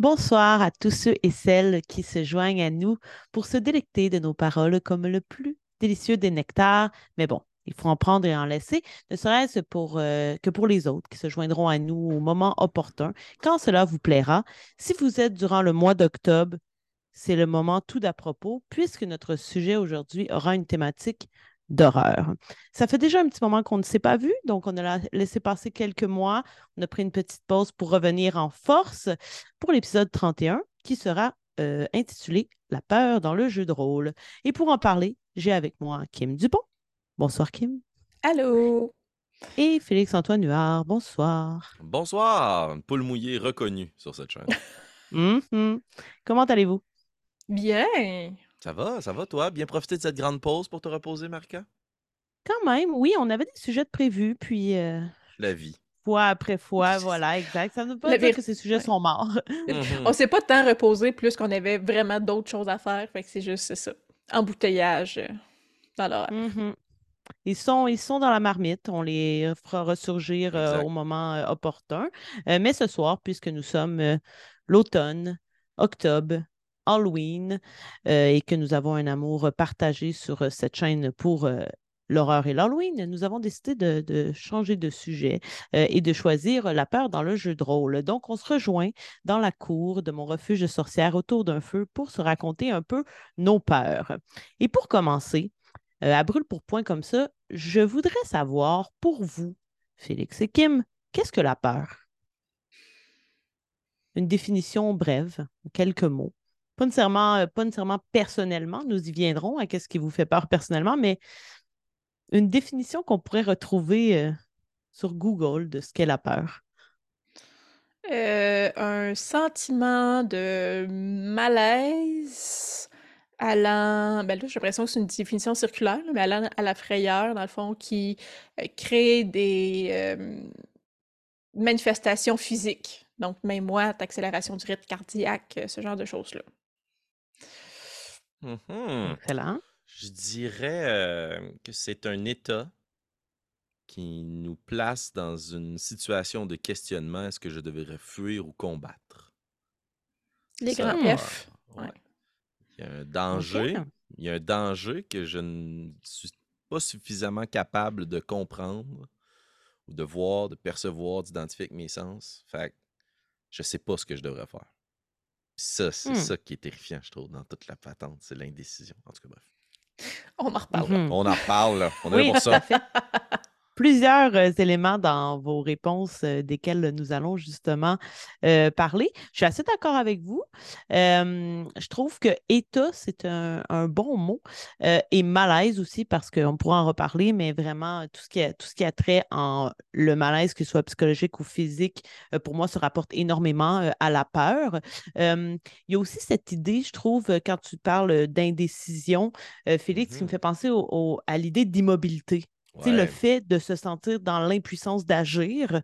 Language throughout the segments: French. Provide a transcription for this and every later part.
Bonsoir à tous ceux et celles qui se joignent à nous pour se délecter de nos paroles comme le plus délicieux des nectars. Mais bon, il faut en prendre et en laisser, ne serait-ce pour, euh, que pour les autres qui se joindront à nous au moment opportun, quand cela vous plaira. Si vous êtes durant le mois d'octobre, c'est le moment tout d'à propos, puisque notre sujet aujourd'hui aura une thématique d'horreur. Ça fait déjà un petit moment qu'on ne s'est pas vu, donc on a laissé passer quelques mois. On a pris une petite pause pour revenir en force pour l'épisode 31 qui sera euh, intitulé La peur dans le jeu de rôle. Et pour en parler, j'ai avec moi Kim Dupont. Bonsoir Kim. Allô. Et Félix-Antoine Huard. Bonsoir. Bonsoir. Poule mouillée reconnue sur cette chaîne. Mm-hmm. Comment allez-vous? Bien. Ça va, ça va, toi? Bien profiter de cette grande pause pour te reposer, Marca? Quand même, oui, on avait des sujets de prévus, puis. Euh, La vie. Fois après fois, voilà, exact. Ça ne veut pas dire que ces sujets sont morts. Mhm. On s'est pas tant reposé plus qu'on avait vraiment d'autres choses à faire. Fait que c'est juste ça. Embouteillage euh, dans l'horaire. Mhm. Ils sont, ils sont dans la marmite. On les fera ressurgir euh, au moment opportun. mais ce soir, puisque nous sommes l'automne, octobre, Halloween euh, et que nous avons un amour partagé sur euh, cette chaîne pour euh, l'horreur et l'Halloween, nous avons décidé de, changer de sujet et de choisir la peur dans le jeu de rôle. Donc, on se rejoint dans la cour de mon refuge de sorcière autour d'un feu pour se raconter un peu nos peurs. Et pour commencer, à brûle pour point comme ça, je voudrais savoir pour vous, Félix et Kim, qu'est-ce que la peur? Une définition brève, quelques mots. Pas nécessairement, euh, pas nécessairement personnellement, nous y viendrons à qu'est-ce qui vous fait peur personnellement, mais une définition qu'on pourrait retrouver euh, sur Google de ce qu'est la peur. Euh, un sentiment de malaise allant, ben là, j'ai l'impression que c'est une définition circulaire, mais allant à la frayeur, dans le fond, qui crée des manifestations physiques. Donc, même moi, accélération du rythme cardiaque, ce genre de choses-là. Mmh Excellent. Je dirais que c'est un état qui nous place dans une situation de questionnement. Est-ce que je devrais fuir ou combattre? Les grands F. Il y a un danger. Il y a un danger que je ne suis pas suffisamment capable de comprendre ou de voir, de percevoir, d'identifier avec mes sens. Fait que je sais pas ce que je devrais faire. Ça, c'est mmh. ça qui est terrifiant, je trouve, dans toute la patente, c'est l'indécision. En tout cas, bref. On en reparle. On en reparle, On est pour ça. Plusieurs euh, éléments dans vos réponses euh, desquels nous allons justement euh, parler. Je suis assez d'accord avec vous. je trouve que état, c'est un, bon mot et malaise aussi parce qu'on pourra en reparler, mais vraiment tout ce qui a, tout ce qui a trait en le malaise, que ce soit psychologique ou physique, pour moi, se rapporte énormément à la peur. il y a aussi cette idée, je trouve, quand tu parles d'indécision, Félix, qui me mmh fait penser à l'idée d'immobilité. Le fait de se sentir dans l'impuissance d'agir,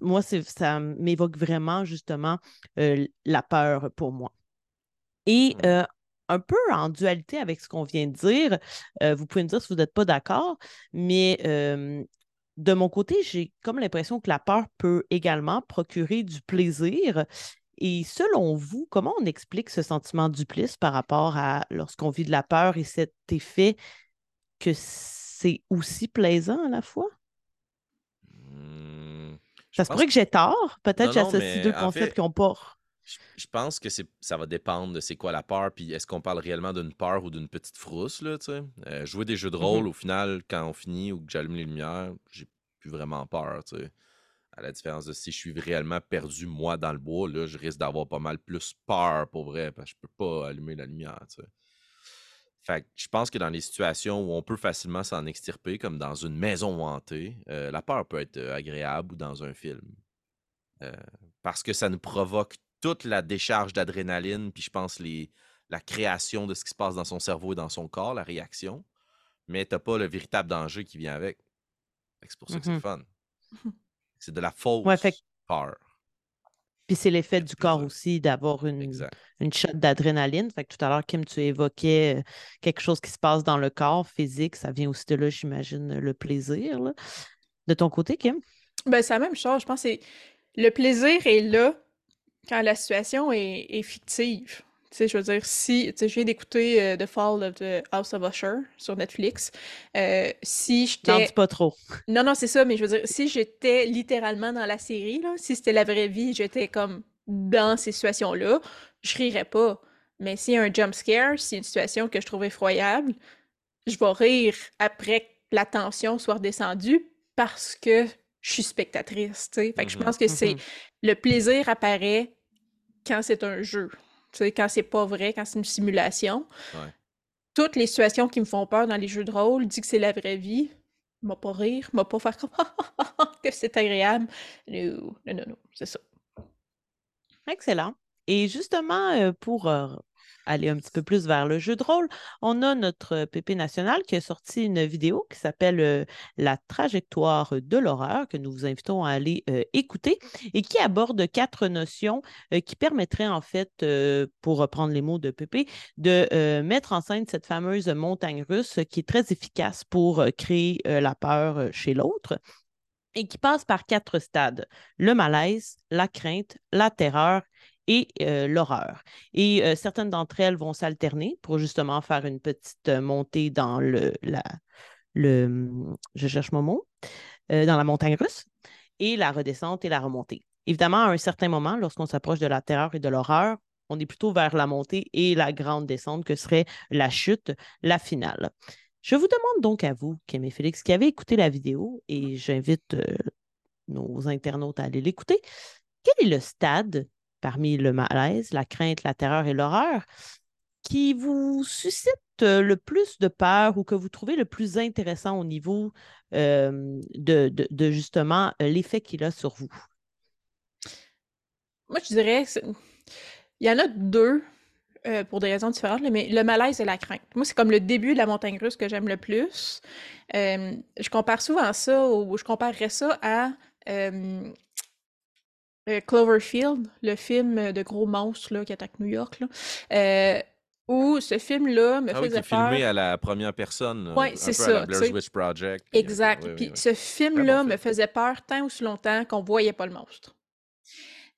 moi, ça m'évoque vraiment justement la peur pour moi. Et mmh. un peu en dualité avec ce qu'on vient de dire, vous pouvez me dire si vous n'êtes pas d'accord, mais de mon côté, j'ai comme l'impression que la peur peut également procurer du plaisir. Et selon vous, comment on explique ce sentiment duplice par rapport à lorsqu'on vit de la peur et cet effet que c'est aussi plaisant à la fois? Mmh, ça se pourrait que j'ai tort. Peut-être que j'associe deux concepts qui ont pas. Je, pense que ça va dépendre de c'est quoi la peur, puis est-ce qu'on parle réellement d'une peur ou d'une petite frousse, là, tu sais? Euh, jouer des jeux de rôle, mmh au final, quand on finit ou que j'allume les lumières, j'ai plus vraiment peur, tu sais. À la différence de si je suis réellement perdu, moi, dans le bois, là, je risque d'avoir pas mal plus peur, pour vrai, parce que je peux pas allumer la lumière, tu sais. Fait je pense que dans les situations où on peut facilement s'en extirper, comme dans une maison hantée, euh, la peur peut être euh, agréable ou dans un film. Euh, parce que ça nous provoque toute la décharge d'adrénaline, puis je pense les, la création de ce qui se passe dans son cerveau et dans son corps, la réaction, mais t'as pas le véritable danger qui vient avec. C'est pour ça que c'est mmh fun. C'est de la fausse peur. Puis c'est l'effet du corps aussi d'avoir une, une shot d'adrénaline. Fait que tout à l'heure, Kim, tu évoquais euh, quelque chose qui se passe dans le corps physique. Ça vient aussi de là, j'imagine, le plaisir. De ton côté, Kim? Ben, c'est la même chose. Je pense que le plaisir est là, quand la situation est, est fictive. Tu sais, je veux dire, si, tu sais, je viens d'écouter euh, The Fall of the House of Usher sur Netflix. Euh, si N'en j'étais. dis pas trop. Non, non, c'est ça, mais je veux dire, si j'étais littéralement dans la série, là, si c'était la vraie vie, j'étais comme dans ces situations-là, je rirais pas. Mais s'il y a un jump scare, s'il y a une situation que je trouve effroyable, je vais rire après que la tension soit redescendue parce que je suis spectatrice, tu sais. Fait que je Mhm. pense que c'est Mhm. le plaisir apparaît quand c'est un jeu. Tu sais, quand c'est pas vrai, quand c'est une simulation. Ouais. Toutes les situations qui me font peur dans les jeux de rôle, dit que c'est la vraie vie, m'a pas rire, m'a pas faire comme que c'est agréable. Non, non, non, non, c'est ça. Excellent. Et justement, euh, pour euh, aller un petit peu plus vers le jeu de rôle, on a notre PP national qui a sorti une vidéo qui s'appelle euh, La trajectoire de l'horreur, que nous vous invitons à aller euh, écouter et qui aborde quatre notions euh, qui permettraient en fait, pour reprendre les mots de PP, de mettre en scène cette fameuse montagne russe qui est très efficace pour créer la peur chez l'autre et qui passe par quatre stades, le malaise, la crainte, la terreur et euh, l'horreur. Et euh, certaines d'entre elles vont s'alterner pour justement faire une petite euh, montée dans le, hum, je cherche mon mot, dans la montagne russe, et la redescente et la remontée. Évidemment, à un certain moment, lorsqu'on s'approche de la terreur et de l'horreur, on est plutôt vers la montée et la grande descente que serait la chute, la finale. Je vous demande donc à vous, et Félix, qui avez écouté la vidéo, et j'invite nos internautes à aller l'écouter, quel est le stade parmi le malaise, la crainte, la terreur et l'horreur qui vous suscite euh, le plus de peur ou que vous trouvez le plus intéressant au niveau euh, de, justement euh, l'effet qu'il a sur vous? Moi, je dirais, il y en a deux pour des raisons différentes, mais le malaise et la crainte. Moi, c'est comme le début de la montagne russe que j'aime le plus. Je compare souvent ça, ou je comparerais ça à euh, Cloverfield, le film de gros monstres là, qui attaque New York, là, euh, où ce film-là me Ah oui, faisait filmé peur. à la première personne. un c'est peu à la ça, Blair. Witch Project. euh, Exact. oui, oui, Puis oui. ce film-là me faisait peur tant ou si longtemps qu'on voyait pas le monstre.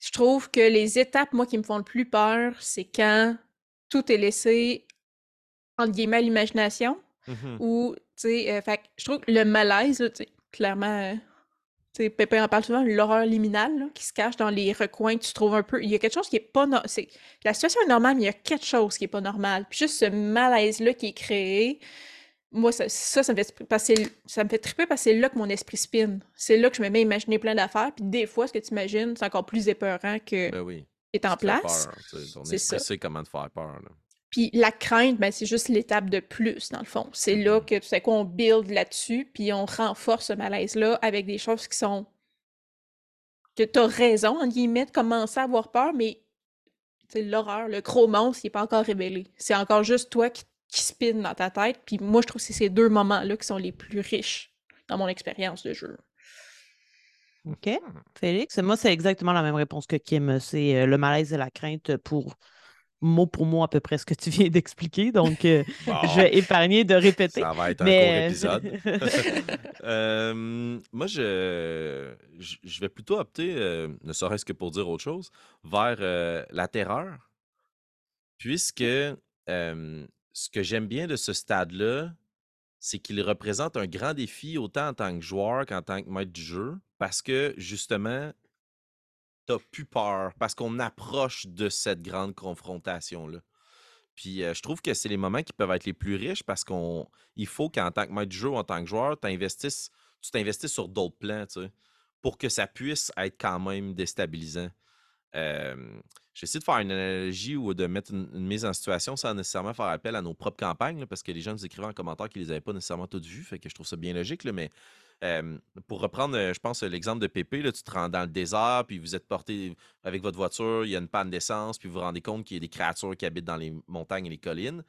Je trouve que les étapes, moi, qui me font le plus peur, c'est quand tout est laissé, entre guillemets, à l'imagination, Mhm. ou, tu sais, euh, je trouve que le malaise, là, tu sais, clairement, euh, tu sais, Pépin en parle souvent, l'horreur liminale, là, qui se cache dans les recoins que tu trouves un peu. Il y a quelque chose qui est pas. no- c'est La situation est normale, mais il y a quelque chose qui est pas normal. Puis juste ce malaise-là qui est créé, moi, ça, ça, ça me fait passer, ça me fait triper parce que c'est là que mon esprit spin. C'est là que je me mets à imaginer plein d'affaires. Puis des fois, ce que tu imagines, c'est encore plus épeurant que Ben oui. est en place. tu sais, C'est ça. comment te faire peur. là. Puis la crainte, ben, c'est juste l'étape de plus, dans le fond. C'est là Mhm. que tout à coup, on build là-dessus, puis on renforce ce malaise-là avec des choses qui sont. que tu as raison, en guillemets, de commencer à avoir peur, mais tu sais, l'horreur, le gros monstre, il n'est pas encore révélé. C'est encore juste toi qui, qui spin dans ta tête. Puis moi, je trouve que c'est ces deux moments-là qui sont les plus riches dans mon expérience de jeu. OK. Félix, moi, c'est exactement la même réponse que Kim. C'est euh, le malaise et la crainte pour mot pour mot à peu près ce que tu viens d'expliquer. Donc, euh, Bon, je vais épargner de répéter. ça va être un court épisode. Euh, moi, je, je vais plutôt opter, euh, ne serait-ce que pour dire autre chose, vers euh, la terreur, puisque euh, ce que j'aime bien de ce stade-là, c'est qu'il représente un grand défi autant en tant que joueur qu'en tant que maître du jeu, parce que justement, t'as plus peur, parce qu'on approche de cette grande confrontation-là. Puis euh, je trouve que c'est les moments qui peuvent être les plus riches parce qu'on il faut qu'en tant que maître du jeu en tant que joueur, t'investisses- tu t'investisses sur d'autres plans, tu sais, pour que ça puisse être quand même déstabilisant. J'essaie de faire une analogie ou de mettre une, mise en situation sans nécessairement faire appel à nos propres campagnes, parce que les gens nous écrivaient en commentaire qu'ils les avaient pas nécessairement toutes vues, fait que je trouve ça bien logique, mais pour reprendre, je pense, l'exemple de Pépé, là, tu te rends dans le désert, puis vous êtes porté avec votre voiture, il y a une panne d'essence, puis vous vous rendez compte qu'il y a des créatures qui habitent dans les montagnes et les collines.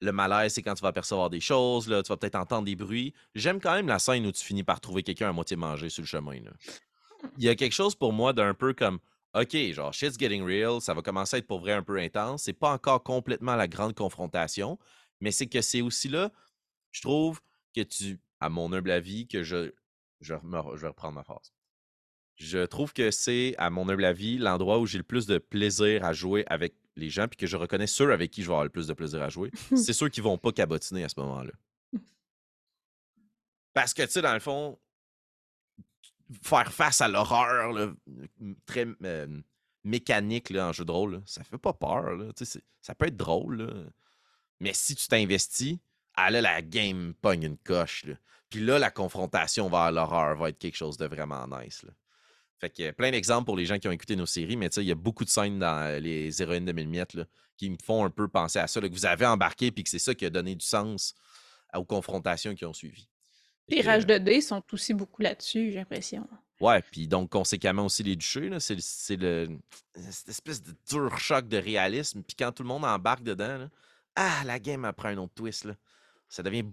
Le malaise, c'est quand tu vas apercevoir des choses, là, tu vas peut-être entendre des bruits. J'aime quand même la scène où tu finis par trouver quelqu'un à moitié mangé sur le chemin. là. Il y a quelque chose pour moi d'un peu comme OK, genre shit's getting real, ça va commencer à être pour vrai un peu intense. C'est pas encore complètement la grande confrontation, mais c'est que c'est aussi là, je trouve que tu, à mon humble avis, que je, je, me- je vais reprendre ma phrase. Je trouve que c'est, à mon humble avis, l'endroit où j'ai le plus de plaisir à jouer avec les gens, puis que je reconnais ceux avec qui je vais avoir le plus de plaisir à jouer. c'est ceux qui vont pas cabotiner à ce moment-là. Parce que, tu sais, dans le fond, faire face à l'horreur très euh, mécanique là, en jeu de rôle, ça fait pas peur. Là. Ça peut être drôle. Mais si tu t'investis, ah là, la game pogne une coche. Là. Puis là, la confrontation vers l'horreur va être quelque chose de vraiment nice. Là. Fait que plein d'exemples pour les gens qui ont écouté nos séries, mais il y a beaucoup de scènes dans les héroïnes de 1000 mètres qui me font un peu penser à ça, que vous avez embarqué puis que c'est ça qui a donné du sens aux confrontations qui ont suivi. Les rages de dés sont aussi beaucoup là-dessus, j'ai l'impression. Ouais, puis donc conséquemment aussi les duchés, c'est le cette espèce de dur choc de réalisme. Puis quand tout le monde embarque dedans, ah, la game après un autre twist. Là. Ça devient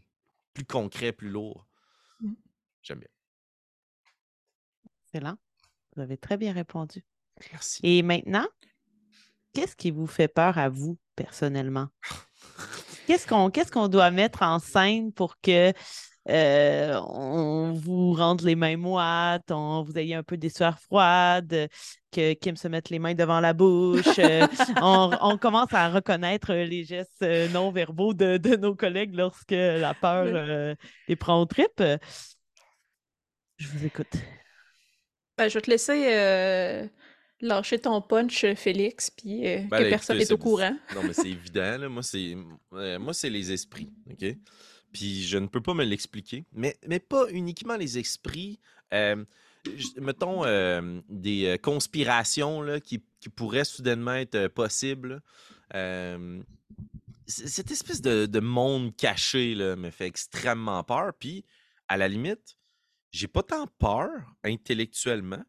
plus concret, plus lourd. Mmh. J'aime bien. Excellent. Vous avez très bien répondu. Merci. Et maintenant, qu'est-ce qui vous fait peur à vous personnellement? Qu'est-ce qu'on qu'est-ce qu'on doit mettre en scène pour que euh, on vous rende les mains moites, on vous ayez un peu des sueurs froides, que Kim se mette les mains devant la bouche. Euh, on, commence à reconnaître les gestes euh, non verbaux de, nos collègues lorsque la peur les prend au trip. Je vous écoute. Ben, je vais te laisser lâcher ton punch, Félix, puis ben, que personne n'est au courant. Non, mais c'est évident. Moi, c'est moi, c'est les esprits. OK? Puis je ne peux pas me l'expliquer, mais, mais pas uniquement les esprits. Euh, mettons euh, des euh, conspirations là, qui, qui, pourraient soudainement être possibles. cette espèce de, monde caché là, me fait extrêmement peur. Puis, à la limite, j'ai pas tant peur intellectuellement,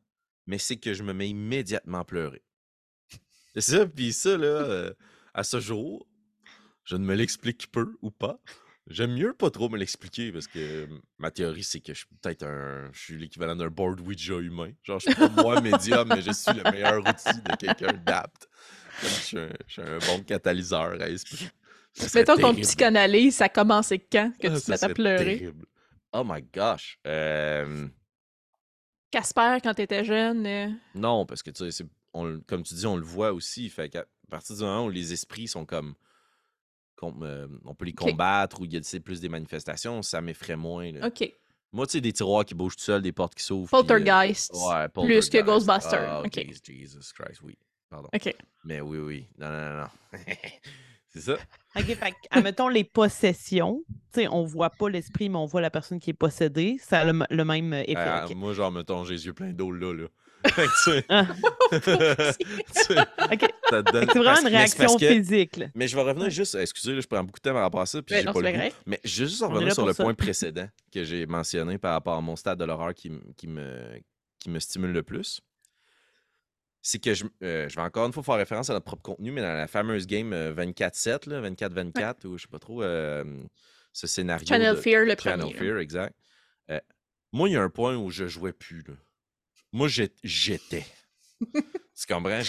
mais c'est que je me mets immédiatement à pleurer. C'est ça, puis ça, là, à ce jour, je ne me l'explique peu ou pas. J'aime mieux pas trop me l'expliquer parce que ma théorie, c'est que je suis peut-être un. Je suis l'équivalent d'un board Ouija humain. Genre, je suis pas moi médium, mais je suis le meilleur outil de quelqu'un d'apte. Je suis, un, bon catalyseur à esprit. Mettons ton psychanalyse, ça a commencé quand que tu te mets à pleurer? Terrible. Oh my gosh. Euh... Casper, quand t'étais jeune? Euh? Non, parce que tu sais, comme tu dis, on le voit aussi. Fait qu'à partir du moment où les esprits sont comme euh, on peut les combattre ou il y a plus des manifestations, ça m'effraie moins. OK. Moi, tu sais, des tiroirs qui bougent tout seuls, des portes qui s'ouvrent. Poltergeist. ouais, Plus que Ghostbusters. Ah, OK. Jesus Christ, oui. Pardon. OK. Mais oui, oui. Non, non, non. non. c'est ça. OK, fait admettons les possessions. Tu sais, on voit pas l'esprit, mais on voit la personne qui est possédée. Ça a le, même effet. Ah, moi, genre, mettons, j'ai les yeux pleins d'eau là, là. Ah. c'est vraiment une réaction physique. Mais je vais revenir juste, excusez, je prends beaucoup de temps par rapport à ça, puis j'ai pas le goût. Mais je vais juste revenir sur le point précédent que j'ai mentionné par rapport à mon stade de l'horreur qui, qui, me, qui me stimule le plus. C'est que je, euh, je vais encore une fois faire référence à notre propre contenu, mais dans la fameuse game 24-7, euh, 24-24, ou je sais pas trop, euh, ce scénario. Channel Fear, le Channel Fear, exact. moi, il y a un point où je jouais plus. Là. Moi, j'étais. tu comprends?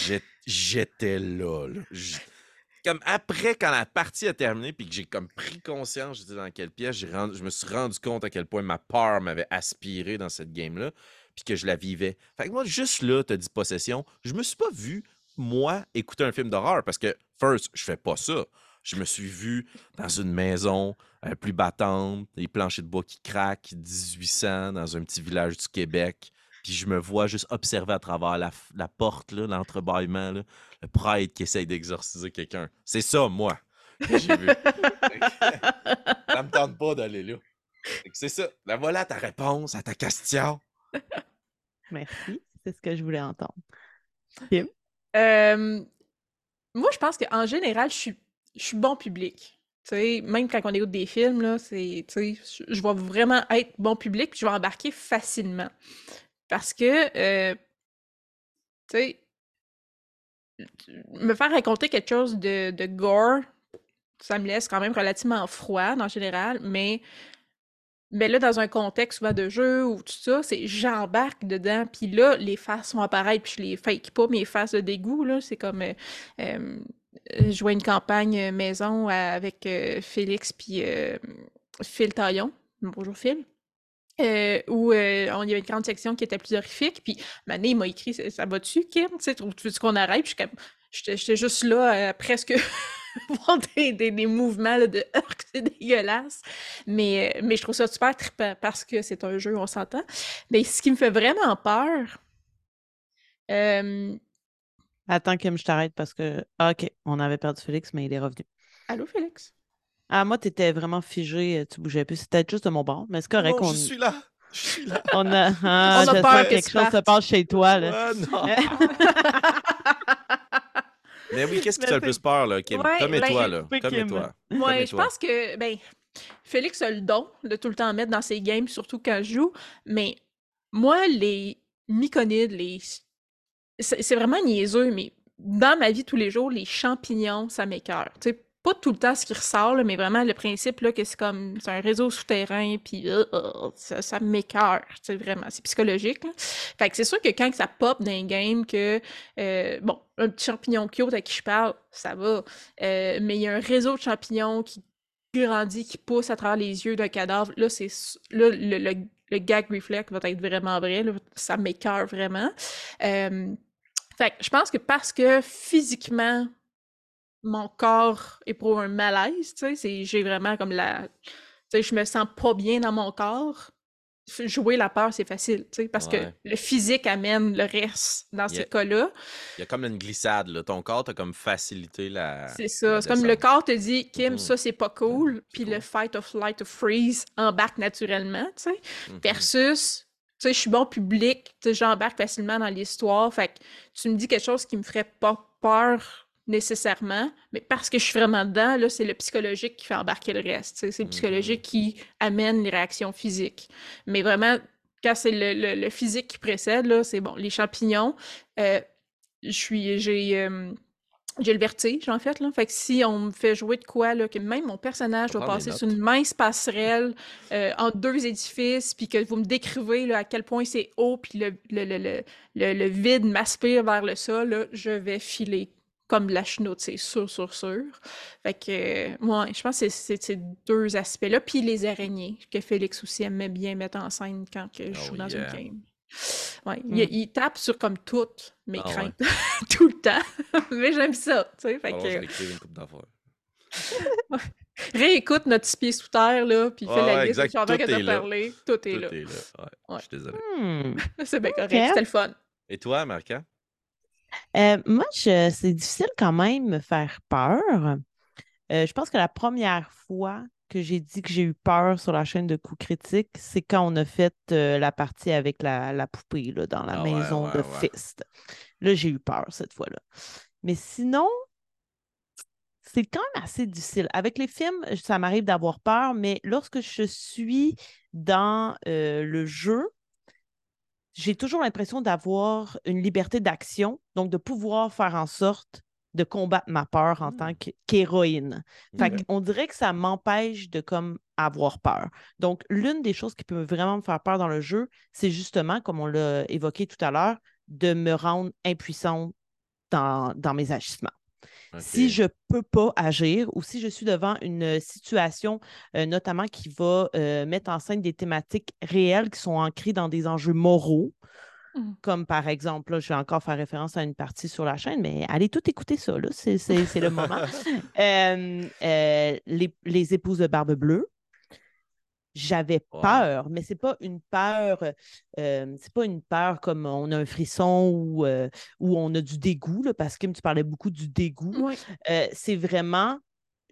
J'étais là. Comme après, quand la partie a terminé, puis que j'ai comme pris conscience, j'étais dans quelle pièce, je me suis rendu compte à quel point ma peur m'avait aspiré dans cette game-là, puis que je la vivais. Fait que moi, juste là, t'as dit possession, je me suis pas vu, moi, écouter un film d'horreur, parce que, first, je fais pas ça. Je me suis vu dans une maison euh, plus battante, les planchers de bois qui craquent, 1800, dans un petit village du Québec puis je me vois juste observer à travers la, la porte, l'entrebâillement, le prêtre qui essaye d'exorciser quelqu'un. C'est ça, moi, que j'ai vu. ça me tente pas d'aller là. C'est ça. La voilà ta réponse à ta question. Merci. C'est ce que je voulais entendre. Euh, moi, je pense qu'en général, je suis, je suis bon public. sais, même quand on écoute des films, là, c'est, je vais vraiment être bon public, puis je vais embarquer facilement. Parce que, euh, tu sais, me faire raconter quelque chose de, gore, ça me laisse quand même relativement froid en général, mais, mais là, dans un contexte souvent de jeu ou tout ça, c'est j'embarque dedans, puis là, les faces sont apparaître, puis je les fake pas, mes faces de dégoût, là, c'est comme euh, euh, jouer une campagne maison avec Félix puis Phil Taillon. Bonjour Phil. Euh, où euh, on, il y avait une grande section qui était plus horrifique. Puis, Mané, il m'a écrit Ça va-tu, Kim Tu veux qu'on arrête? Puis, j'étais juste là, presque. voir des, des, des, mouvements de que c'est dégueulasse. Mais, mais je trouve ça super trippant parce que c'est un jeu, on s'entend. Mais ce qui me fait vraiment peur. Attends, Kim, je t'arrête parce que. Ah, OK, on avait perdu Félix, mais il est revenu. Allô, Félix? Ah, moi, tu étais vraiment figé, tu bougeais plus. C'était juste de mon bord, mais c'est correct. Non, je suis là. Je suis là. On a, ah, on a peur que quelque chose se passe chez toi. Là. Non. Mais oui, qu'est-ce qui te fait le plus peur, là, Kim? Ouais, Comme et ben, toi, là. Comme et toi. Oui, je pense que, ben, Félix a le don de tout le temps mettre dans ses games, surtout quand je joue. Mais moi, les myconides, les. C'est vraiment niaiseux, mais dans ma vie tous les jours, les champignons, ça m'écœure. Tu sais, pas tout le temps ce qui ressort, là, mais vraiment le principe là, que c'est comme c'est un réseau souterrain, puis euh, euh, ça, ça m'écœure, c'est vraiment, c'est psychologique. Fait que c'est sûr que quand ça pop dans un game, que euh, bon, un petit champignon cute à qui je parle, ça va, mais il y a un réseau de champignons qui grandit, qui pousse à travers les yeux d'un cadavre, là, c'est là, le, le, gag reflex va être vraiment vrai, ça m'écœure vraiment. fait que je pense que parce que physiquement, mon corps éprouve un malaise, tu sais, j'ai vraiment comme la... Tu sais, je me sens pas bien dans mon corps. Jouer la peur, c'est facile, tu sais, parce que le physique amène le reste dans ces cas-là. Il y a comme une glissade, là. Ton corps t'a comme facilité la... C'est ça, c'est comme le corps te dit, Kim, mm-hmm. ça, c'est pas cool, puis le fight of flight of freeze embarque naturellement, tu sais, mm-hmm. versus tu sais, je suis bon public, tu sais, j'embarque facilement dans l'histoire. Fait que tu me dis quelque chose qui me ferait pas peur nécessairement, mais parce que je suis vraiment dedans, là, c'est le psychologique qui fait embarquer le reste. C'est le mmh psychologique qui amène les réactions physiques. Mais vraiment, quand c'est le, physique qui précède, là, c'est bon. Les champignons, euh, je suis, j'ai, j'ai le vertige, en fait. Là. Fait que si on me fait jouer de quoi, là, que même mon personnage doit passer sur une mince passerelle euh, entre deux édifices, puis que vous me décrivez là, à quel point c'est haut, puis le, le, le, le, vide m'aspire vers le sol, là, je vais filer comme la chenoute, c'est sûr, sûr, sûr. Fait que, moi, je pense que c'est ces deux aspects-là. Puis les araignées, que Félix aussi aimait bien mettre en scène quand que je joue oh dans une game. Ouais, hmm. il, tape sur comme toutes mes ah craintes, tout le temps. Mais j'aime ça, tu sais. Fait Alors, que... une coupe Réécoute notre pied sous terre, là, puis fais la liste. Tout est là. Parler, tout est tout là. Est là. Ouais, Je suis désolé. Hmm. c'est bien correct, c'était le fun. Et toi, Marca? Euh, moi, c'est difficile quand même de me faire peur. Euh, je pense que la première fois que j'ai dit que j'ai eu peur sur la chaîne de coups critiques, c'est quand on a fait euh, la partie avec la, poupée là, dans la ah maison de Fist. Là, j'ai eu peur cette fois-là. Mais sinon, c'est quand même assez difficile. Avec les films, ça m'arrive d'avoir peur, mais lorsque je suis dans le jeu, j'ai toujours l'impression d'avoir une liberté d'action, donc de pouvoir faire en sorte de combattre ma peur en tant mmh. qu'héroïne. Fait On dirait que ça m'empêche de comme avoir peur. Donc, l'une des choses qui peut vraiment me faire peur dans le jeu, c'est justement, comme on l'a évoqué tout à l'heure, de me rendre impuissante dans, dans mes agissements. Si je ne peux pas agir ou si je suis devant une situation, euh, notamment qui va euh, mettre en scène des thématiques réelles qui sont ancrées dans des enjeux moraux, mmh. comme par exemple, je vais encore faire référence à une partie sur la chaîne, mais allez tout écouter ça, c'est le moment. Euh, les, les, épouses de Barbe Bleue, j'avais peur, mais c'est pas une peur, euh, c'est pas une peur comme on a un frisson ou, euh, on a du dégoût, parce que tu parlais beaucoup du dégoût. Euh, c'est vraiment,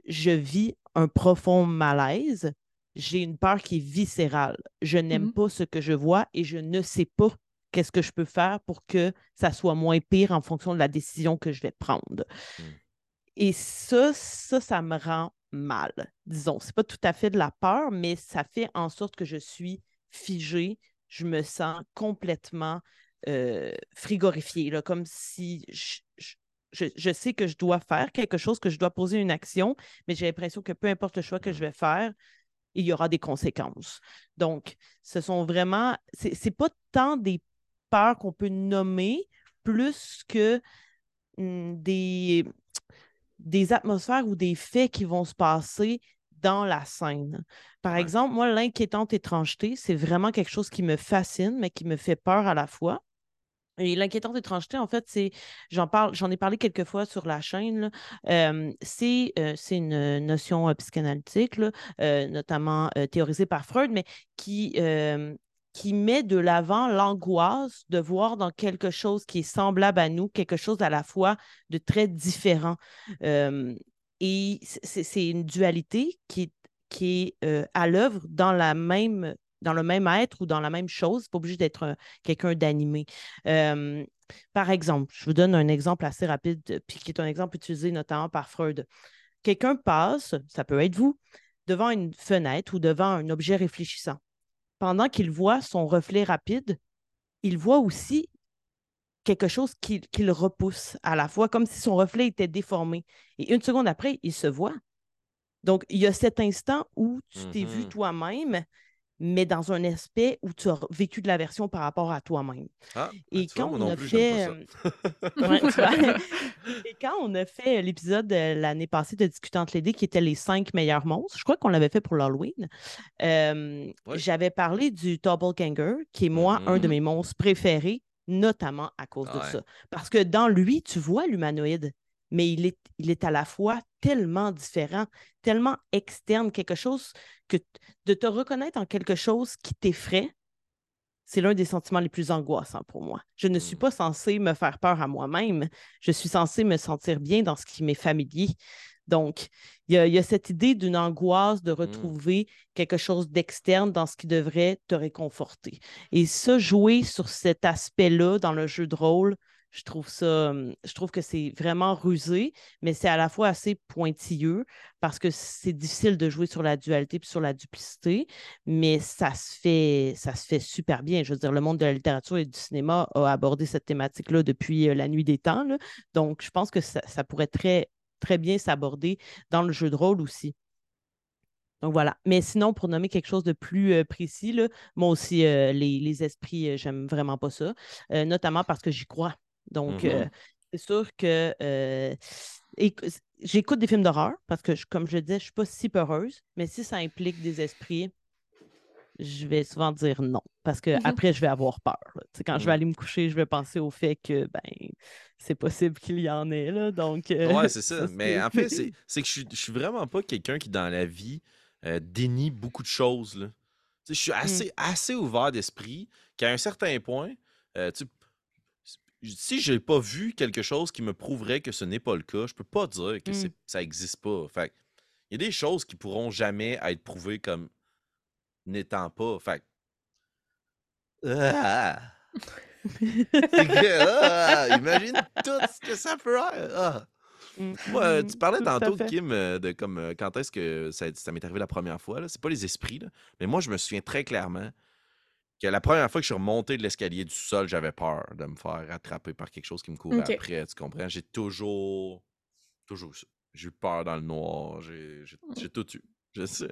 je vis un profond malaise. J'ai une peur qui est viscérale. Je n'aime mmh pas ce que je vois et je ne sais pas qu'est-ce que je peux faire pour que ça soit moins pire en fonction de la décision que je vais prendre. Mmh. Et ça, ça, ça me rend mal, disons. C'est pas tout à fait de la peur, mais ça fait en sorte que je suis figée, je me sens complètement euh, frigorifiée, comme si je, sais que je dois faire quelque chose, que je dois poser une action, mais j'ai l'impression que peu importe le choix que je vais faire, il y aura des conséquences. Donc, ce sont vraiment, c'est pas tant des peurs qu'on peut nommer, plus que hmm, des, des atmosphères ou des faits qui vont se passer dans la scène. Par Ouais. exemple, moi, l'inquiétante étrangeté, c'est vraiment quelque chose qui me fascine, mais qui me fait peur à la fois. Et l'inquiétante étrangeté, en fait, c'est, j'en parle, j'en ai parlé quelques fois sur la chaîne. Euh, c'est, euh, c'est une notion euh, psychanalytique, là, euh, notamment théorisée par Freud, mais qui, qui met de l'avant l'angoisse de voir dans quelque chose qui est semblable à nous, quelque chose à la fois de très différent. Et c'est une dualité qui est, qui est euh, à l'œuvre dans la même dans le même être ou dans la même chose. Pas obligé d'être un- quelqu'un d'animé. Par exemple, je vous donne un exemple assez rapide, puis qui est un exemple utilisé notamment par Freud. Quelqu'un passe, ça peut être vous, devant une fenêtre ou devant un objet réfléchissant. Pendant qu'il voit son reflet rapide, il voit aussi quelque chose qui, qui le repousse à la fois, comme si son reflet était déformé. Et une seconde après, il se voit. Donc, il y a cet instant où tu t'es vu Mhm. toi-même, mais dans un aspect où tu as vécu de l'aversion par rapport à toi-même. Ah, Et vois, quand on a plus, fait. Ouais. Et quand on a fait l'épisode l'année passée de Discutantes les dés, qui était les cinq meilleurs monstres, je crois qu'on l'avait fait pour l'Halloween, euh, j'avais parlé du Doppelganger, qui est moi un de Mhm. mes monstres préférés, notamment à cause de ça. Parce que dans lui, tu vois l'humanoïde, mais il est, il est à la fois tellement différent, tellement externe, quelque chose que de te reconnaître en quelque chose qui t'effraie, c'est l'un des sentiments les plus angoissants pour moi. Je ne suis Mm. pas censée me faire peur à moi-même. Je suis censée me sentir bien dans ce qui m'est familier. Donc, il y a, il y a cette idée d'une angoisse de retrouver quelque chose d'externe dans ce qui devrait te réconforter. Et ça, jouer sur cet aspect-là dans le jeu de rôle, je trouve ça, je trouve que c'est vraiment rusé, mais c'est à la fois assez pointilleux parce que c'est difficile de jouer sur la dualité puis sur la duplicité, mais ça se fait, ça se fait super bien. Je veux dire, le monde de la littérature et du cinéma a abordé cette thématique-là depuis la nuit des temps. Donc, je pense que ça, pourrait très, très bien s'aborder dans le jeu de rôle aussi. Donc voilà. Mais sinon, pour nommer quelque chose de plus précis, là, moi aussi, les, esprits, j'aime vraiment pas ça, notamment parce que j'y crois. Donc, Mhm. euh, c'est sûr que euh, éc- j'écoute des films d'horreur parce que, je- comme je le disais, je suis pas si peureuse, mais si ça implique des esprits, je vais souvent dire non parce que Mhm. après je vais avoir peur. là. Tu sais, quand je vais Mhm. aller me coucher, je vais penser au fait que ben c'est possible qu'il y en ait là. Donc euh, Ouais, c'est ça. Mais en fait, c'est c'est que je suis, je suis vraiment pas quelqu'un qui, dans la vie, euh, dénie beaucoup de choses. Là. Tu sais, je suis assez, assez ouvert d'esprit qu'à un certain point, euh, tu sais, si j'ai pas vu quelque chose qui me prouverait que ce n'est pas le cas, je peux pas dire que Mm. c'est- ça existe pas. Fait il y a des choses qui pourront jamais être prouvées comme n'étant pas. Fait que- Ah! Que, ah, imagine tout ce que ça peut être. Ah. Mm, Moi, euh, tu parlais tout tantôt. Kim, euh, de comme euh, quand est-ce que ça, ça m'est arrivé la première fois. C'est pas les esprits, là. mais moi, je me souviens très clairement que la première fois que je suis remonté de l'escalier du sol, j'avais peur de me faire rattraper par quelque chose qui me courait après. Tu comprends? J'ai toujours, toujours eu ça. J'ai eu peur dans le noir. J'ai j'ai tout eu. Je sais.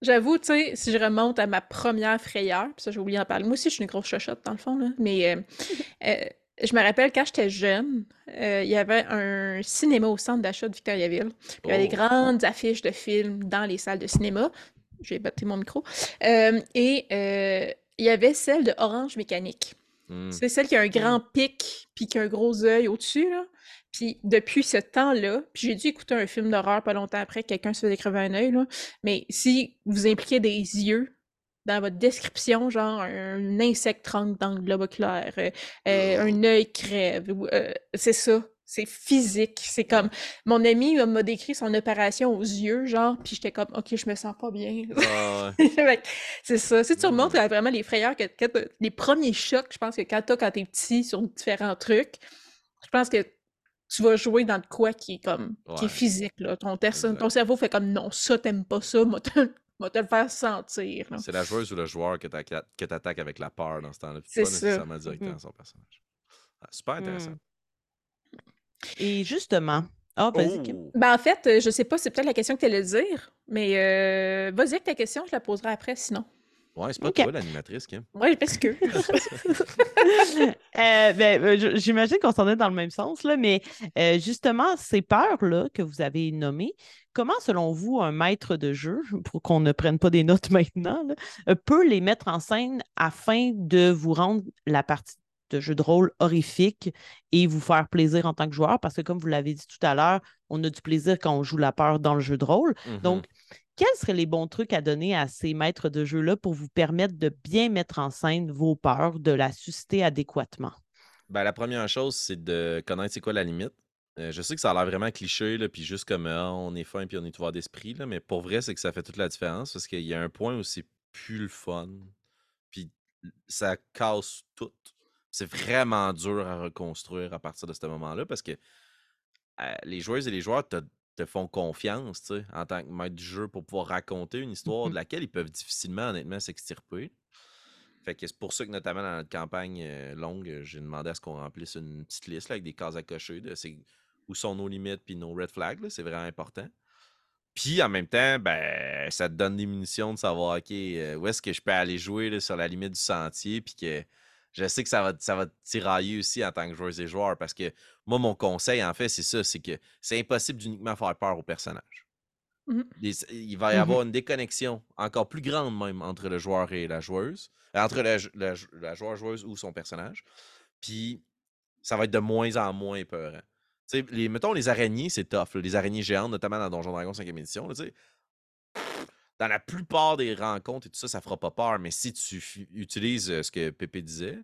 J'avoue, tu sais, si je remonte à ma première frayeur, puis ça, j'ai oublié d'en parler. Moi aussi, je suis une grosse chochotte, dans le fond, là. Mais euh, euh, je me rappelle quand j'étais jeune, euh, il y avait un cinéma au centre d'achat de Victoriaville. Puis Il y avait des Oh. grandes affiches de films dans les salles de cinéma. J'ai battu mon micro. Euh, et euh, il y avait celle de Orange Mécanique. Hmm. C'est celle qui a un grand pic, puis qui a un gros œil au-dessus, là. Puis depuis ce temps-là, puis j'ai dû écouter un film d'horreur pas longtemps après, que quelqu'un se faisait crever un œil, là. Mais si vous impliquez des yeux dans votre description, genre un insecte rentre dans le globe oculaire, euh, euh, un œil crève, euh, c'est ça. C'est physique. C'est comme. Mon ami m'a décrit son opération aux yeux, genre, puis j'étais comme, OK, je me sens pas bien. Ah, ouais. C'est ça. Si tu remontes vraiment les frayeurs, que, que t'as- les premiers chocs, je pense que quand t'as quand t'es petit sur différents trucs, je pense que tu vas jouer dans de quoi qui est comme qui est physique. Là. Ton, cerveau fait comme non, ça t'aimes pas ça, moi te, moi te le faire sentir. C'est la joueuse ou le joueur que t'attaques avec la peur dans ce temps-là. Pas ça. nécessairement directement Mhm. son personnage. Ah, super intéressant. Mm. Et justement, ah, vas-y, Kim. Oh! Ben en fait, euh, je sais pas, c'est peut-être la question que tu allais dire, mais euh, vas-y avec ta question, je la poserai après sinon. Ouais, c'est pas OK. toi l'animatrice, Kim. Ouais, parce que. Euh, ben, euh, je- j'imagine qu'on s'en est dans le même sens, là, mais euh, justement, ces peurs-là que vous avez nommées, comment, selon vous, un maître de jeu, pour qu'on ne prenne pas des notes maintenant, là, peut les mettre en scène afin de vous rendre la partie de jeu de rôle horrifique et vous faire plaisir en tant que joueur? Parce que, comme vous l'avez dit tout à l'heure, on a du plaisir quand on joue la peur dans le jeu de rôle. Mhm. Donc, quels seraient les bons trucs à donner à ces maîtres de jeu-là pour vous permettre de bien mettre en scène vos peurs, de la susciter adéquatement? Ben, la première chose, c'est de connaître c'est quoi la limite. Euh, je sais que ça a l'air vraiment cliché, là, puis juste comme Ah, on est fin puis on est ouvert d'esprit, là, mais pour vrai, c'est que ça fait toute la différence parce qu'il y a un point où c'est plus le fun, puis ça casse tout. C'est vraiment dur à reconstruire à partir de ce moment-là parce que euh, les joueuses et les joueurs te, te font confiance en tant que maître du jeu pour pouvoir raconter une histoire de laquelle ils peuvent difficilement, honnêtement, s'extirper. Fait que c'est pour ça que, notamment dans notre campagne euh, longue, j'ai demandé à ce qu'on remplisse une petite liste là, avec des cases à cocher de où sont nos limites puis nos red flags. C'est vraiment important. Puis en même temps, ben, ça te donne des munitions de savoir, OK, euh, où est-ce que je peux aller jouer là, sur la limite du sentier, puis que je sais que ça va, ça va te tirailler aussi en tant que joueuse et joueur, parce que moi, mon conseil, en fait, c'est ça, c'est que c'est impossible d'uniquement faire peur au personnage. Les- il va y Mhm. avoir une déconnexion encore plus grande même entre le joueur et la joueuse, euh, entre la, jou- la jou- la joueur-joueuse ou son personnage. Puis ça va être de moins en moins sais, les, mettons, les araignées, c'est tough. là, Les araignées géantes, notamment dans Donjon Dragon 5e édition. là, dans la plupart des rencontres et tout ça, ça fera pas peur. Mais si tu utilises ce que Pépé disait,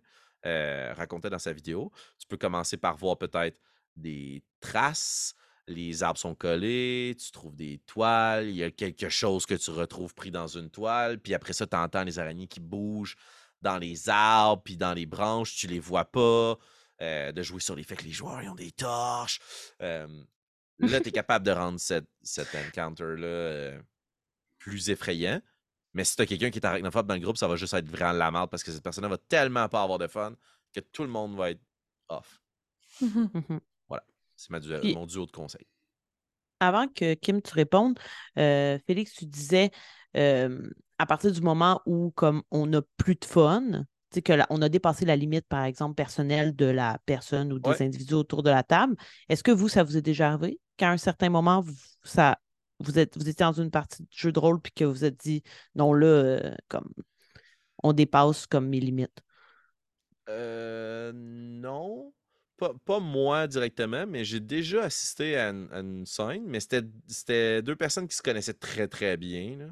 euh, racontait dans sa vidéo, tu peux commencer par voir peut-être des traces. Les arbres sont collés, tu trouves des toiles, il y a quelque chose que tu retrouves pris dans une toile, puis après ça, tu entends les araignées qui bougent dans les arbres, puis dans les branches, tu les vois pas. euh, de jouer sur les faits que les joueurs ils ont des torches. Euh, là, tu es capable de rendre cette, cet encounter-là plus effrayant. Mais si tu as quelqu'un qui est arachnophobe dans le groupe, ça va juste être vraiment la merde parce que cette personne-là va tellement pas avoir de fun que tout le monde va être off. Mhm. Mhm. C'est ma du- Puis- mon duo de conseils. Avant que Kim, tu répondes, euh, Félix, tu disais euh, à partir du moment où comme on n'a plus de fun, tu sais, que la- on a dépassé la limite, par exemple, personnelle de la personne ou des Ouais. individus autour de la table, est-ce que vous, ça vous est déjà arrivé qu'à un certain moment, vous, ça, vous, êtes, vous étiez dans une partie de jeu de rôle puis que vous vous êtes dit non, là, euh, comme on dépasse comme mes limites? Euh, non. Pas, pas moi directement, mais j'ai déjà assisté à une, à une scène, mais c'était c'était deux personnes qui se connaissaient très très bien. Là.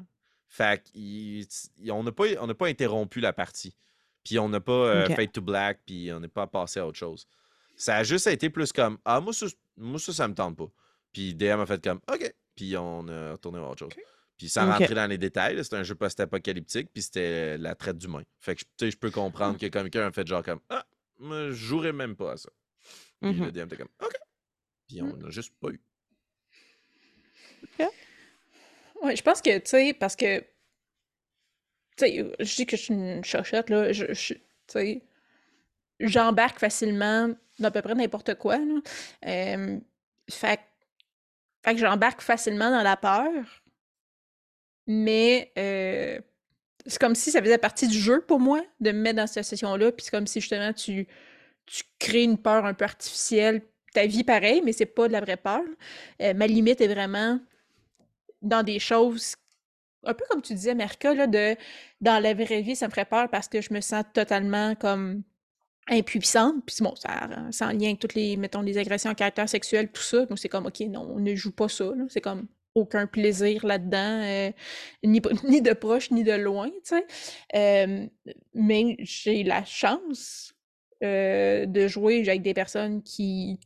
Fait qu'ils- ils- on n'a pas, on n'a pas interrompu la partie. Puis on n'a pas euh, Ok. fade to black, puis on n'est pas passé à autre chose. Ça a juste été plus comme Ah, moi ça, moi, ça, ça me tente pas. Puis DM a fait comme OK. Puis on a retourné à autre chose. Puis sans Ok. rentrer dans les détails, c'était un jeu post-apocalyptique, puis c'était la traite d'humains. Fait que tu sais, je peux comprendre que quelqu'un a fait genre comme Ah, je jouerais même pas à ça. Puis Mhm. le DM était comme OK. Puis on n'a juste pas eu. Ouais, je pense que, tu sais, parce que, tu sais, je dis que je suis une chochotte, là, je, je- tu sais, j'embarque facilement dans à peu près n'importe quoi, là. Euh, fait, fait que j'embarque facilement dans la peur, mais euh, c'est comme si ça faisait partie du jeu pour moi, de me mettre dans cette situation-là, puis c'est comme si, justement, tu, tu crées une peur un peu artificielle, ta vie pareil, mais c'est pas de la vraie peur. Euh, ma limite est vraiment dans des choses un peu comme tu disais, Merca, là, de dans la vraie vie, ça me ferait peur parce que je me sens totalement comme impuissante. Puis bon, ça, en lien avec toutes les, mettons, les agressions à caractère sexuel, tout ça. Donc c'est comme, OK, non, on ne joue pas ça. C'est comme aucun plaisir là-dedans, euh, ni, ni de proche, ni de loin, tu sais. Euh, mais j'ai la chance euh, de jouer avec des personnes qui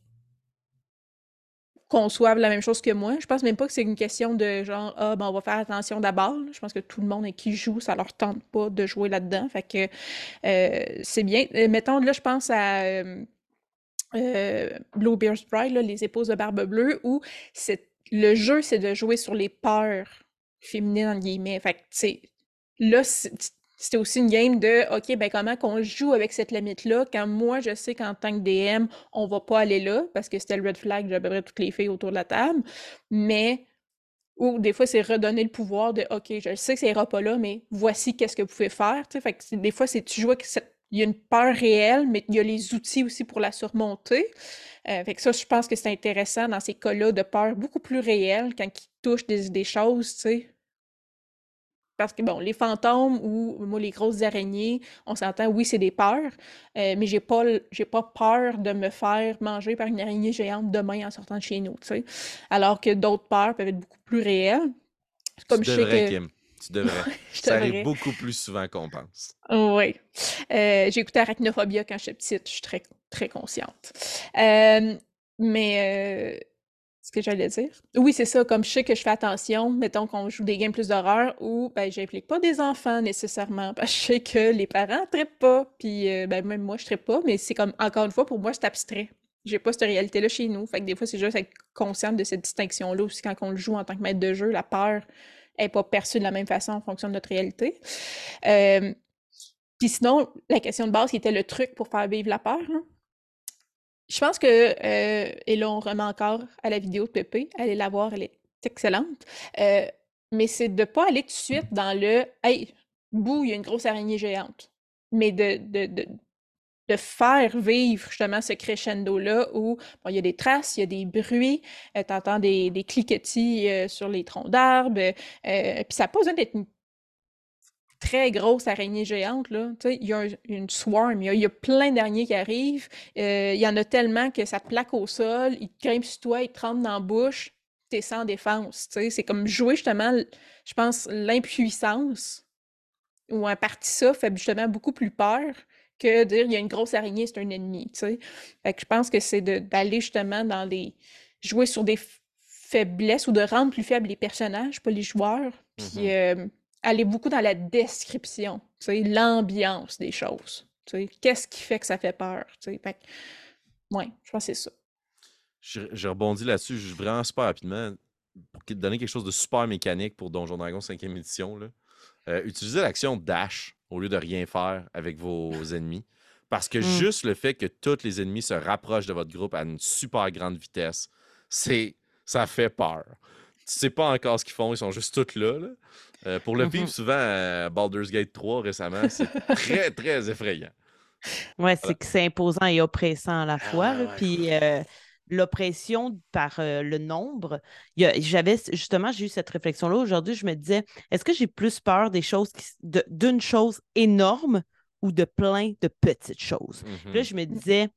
conçoivent la même chose que moi. Je pense même pas que c'est une question de genre ah ben on va faire attention d'abord. Je pense que tout le monde qui joue, ça leur tente pas de jouer là-dedans. Fait que euh, c'est bien. Euh, mettons là, je pense à euh, euh, Bluebeard's Bride, les épouses de barbe bleue, où c'est le jeu, c'est de jouer sur les peurs féminines entre guillemets. Fait que tu sais, là, c'était aussi une game de OK, ben comment qu'on joue avec cette limite-là quand moi je sais qu'en tant que DM, on va pas aller là parce que c'était le red flag près toutes les filles autour de la table. Mais Ou des fois, c'est redonner le pouvoir de OK, je sais que ça ira pas là, mais voici qu'est-ce que vous pouvez faire. Fait que des fois, c'est tu vois qu'il y a une peur réelle, mais il y a les outils aussi pour la surmonter. Euh, fait que ça, je pense que c'est intéressant dans ces cas-là de peur beaucoup plus réelle quand ils touchent des, des choses, tu sais, parce que, bon, les fantômes ou moi, les grosses araignées, on s'entend, oui, c'est des peurs, euh, mais j'ai pas, j'ai pas peur de me faire manger par une araignée géante demain en sortant de chez nous, tu sais. Alors que d'autres peurs peuvent être beaucoup plus réelles. Comme tu je devrais, sais que... Kim. Tu devrais. Ça arrive beaucoup plus souvent qu'on pense. Oui. Euh, j'ai écouté Arachnophobia quand j'étais petite. Je suis très, très consciente. Euh, mais ce que j'allais dire. Oui, c'est ça. Comme je sais que je fais attention, mettons qu'on joue des games plus d'horreur où ben, j'implique pas des enfants nécessairement, parce que je sais que les parents ne pas, puis euh, ben, même moi, je ne pas, mais c'est comme, encore une fois, pour moi, c'est abstrait. J'ai pas cette réalité-là chez nous. Fait que des fois, c'est juste être consciente de cette distinction-là aussi quand on le joue en tant que maître de jeu. La peur n'est pas perçue de la même façon en fonction de notre réalité. Euh, puis sinon, la question de base qui était le truc pour faire vivre la peur, hein, je pense que, euh, et là, on remet encore à la vidéo de Pépé. Allez la voir, elle est excellente. Euh, mais c'est de ne pas aller tout de suite dans le Hey, bouh, il y a une grosse araignée géante. Mais de, de, de, faire vivre justement ce crescendo-là où il y a des traces, il y a des bruits, euh, tu entends des, des cliquetis sur les troncs d'arbres. puis ça n'a pas besoin d'être une très grosse araignée géante, là, il y a une swarm, il y a, plein d'araignées qui arrivent. Euh, il y en a tellement que ça te plaque au sol, ils te grimpent sur toi, ils te rentrent dans la bouche, t'es sans défense. C'est comme jouer justement, je pense, l'impuissance, ou un parti ça fait justement beaucoup plus peur que dire il y a une grosse araignée, c'est un ennemi. Fait que je pense que c'est d'aller justement dans les. jouer sur des faiblesses ou de rendre plus faibles les personnages, pas les joueurs. Puis. Mm-hmm. Euh, aller beaucoup dans la description, l'ambiance des choses. Qu'est-ce qui fait que ça fait peur? Fait ouais, je pense que c'est ça. Je, rebondis là-dessus vraiment super rapidement pour te donner quelque chose de super mécanique pour Donjon Dragon 5e édition. Là. Euh, utilisez l'action dash au lieu de rien faire avec vos ennemis. Parce que mmh. juste le fait que tous les ennemis se rapprochent de votre groupe à une super grande vitesse, c'est ça fait peur. Tu sais pas encore ce qu'ils font, ils sont juste tous là. là. Euh, pour le vivre mm-hmm. souvent à Baldur's Gate 3 récemment, c'est très, très effrayant. Ouais, c'est que c'est imposant et oppressant à la fois. Ah, puis euh, l'oppression par euh, le nombre, j'avais justement, j'ai eu cette réflexion-là aujourd'hui. Je me disais, est-ce que j'ai plus peur des choses d'une chose énorme ou de plein de petites choses? là, mm-hmm. je me disais,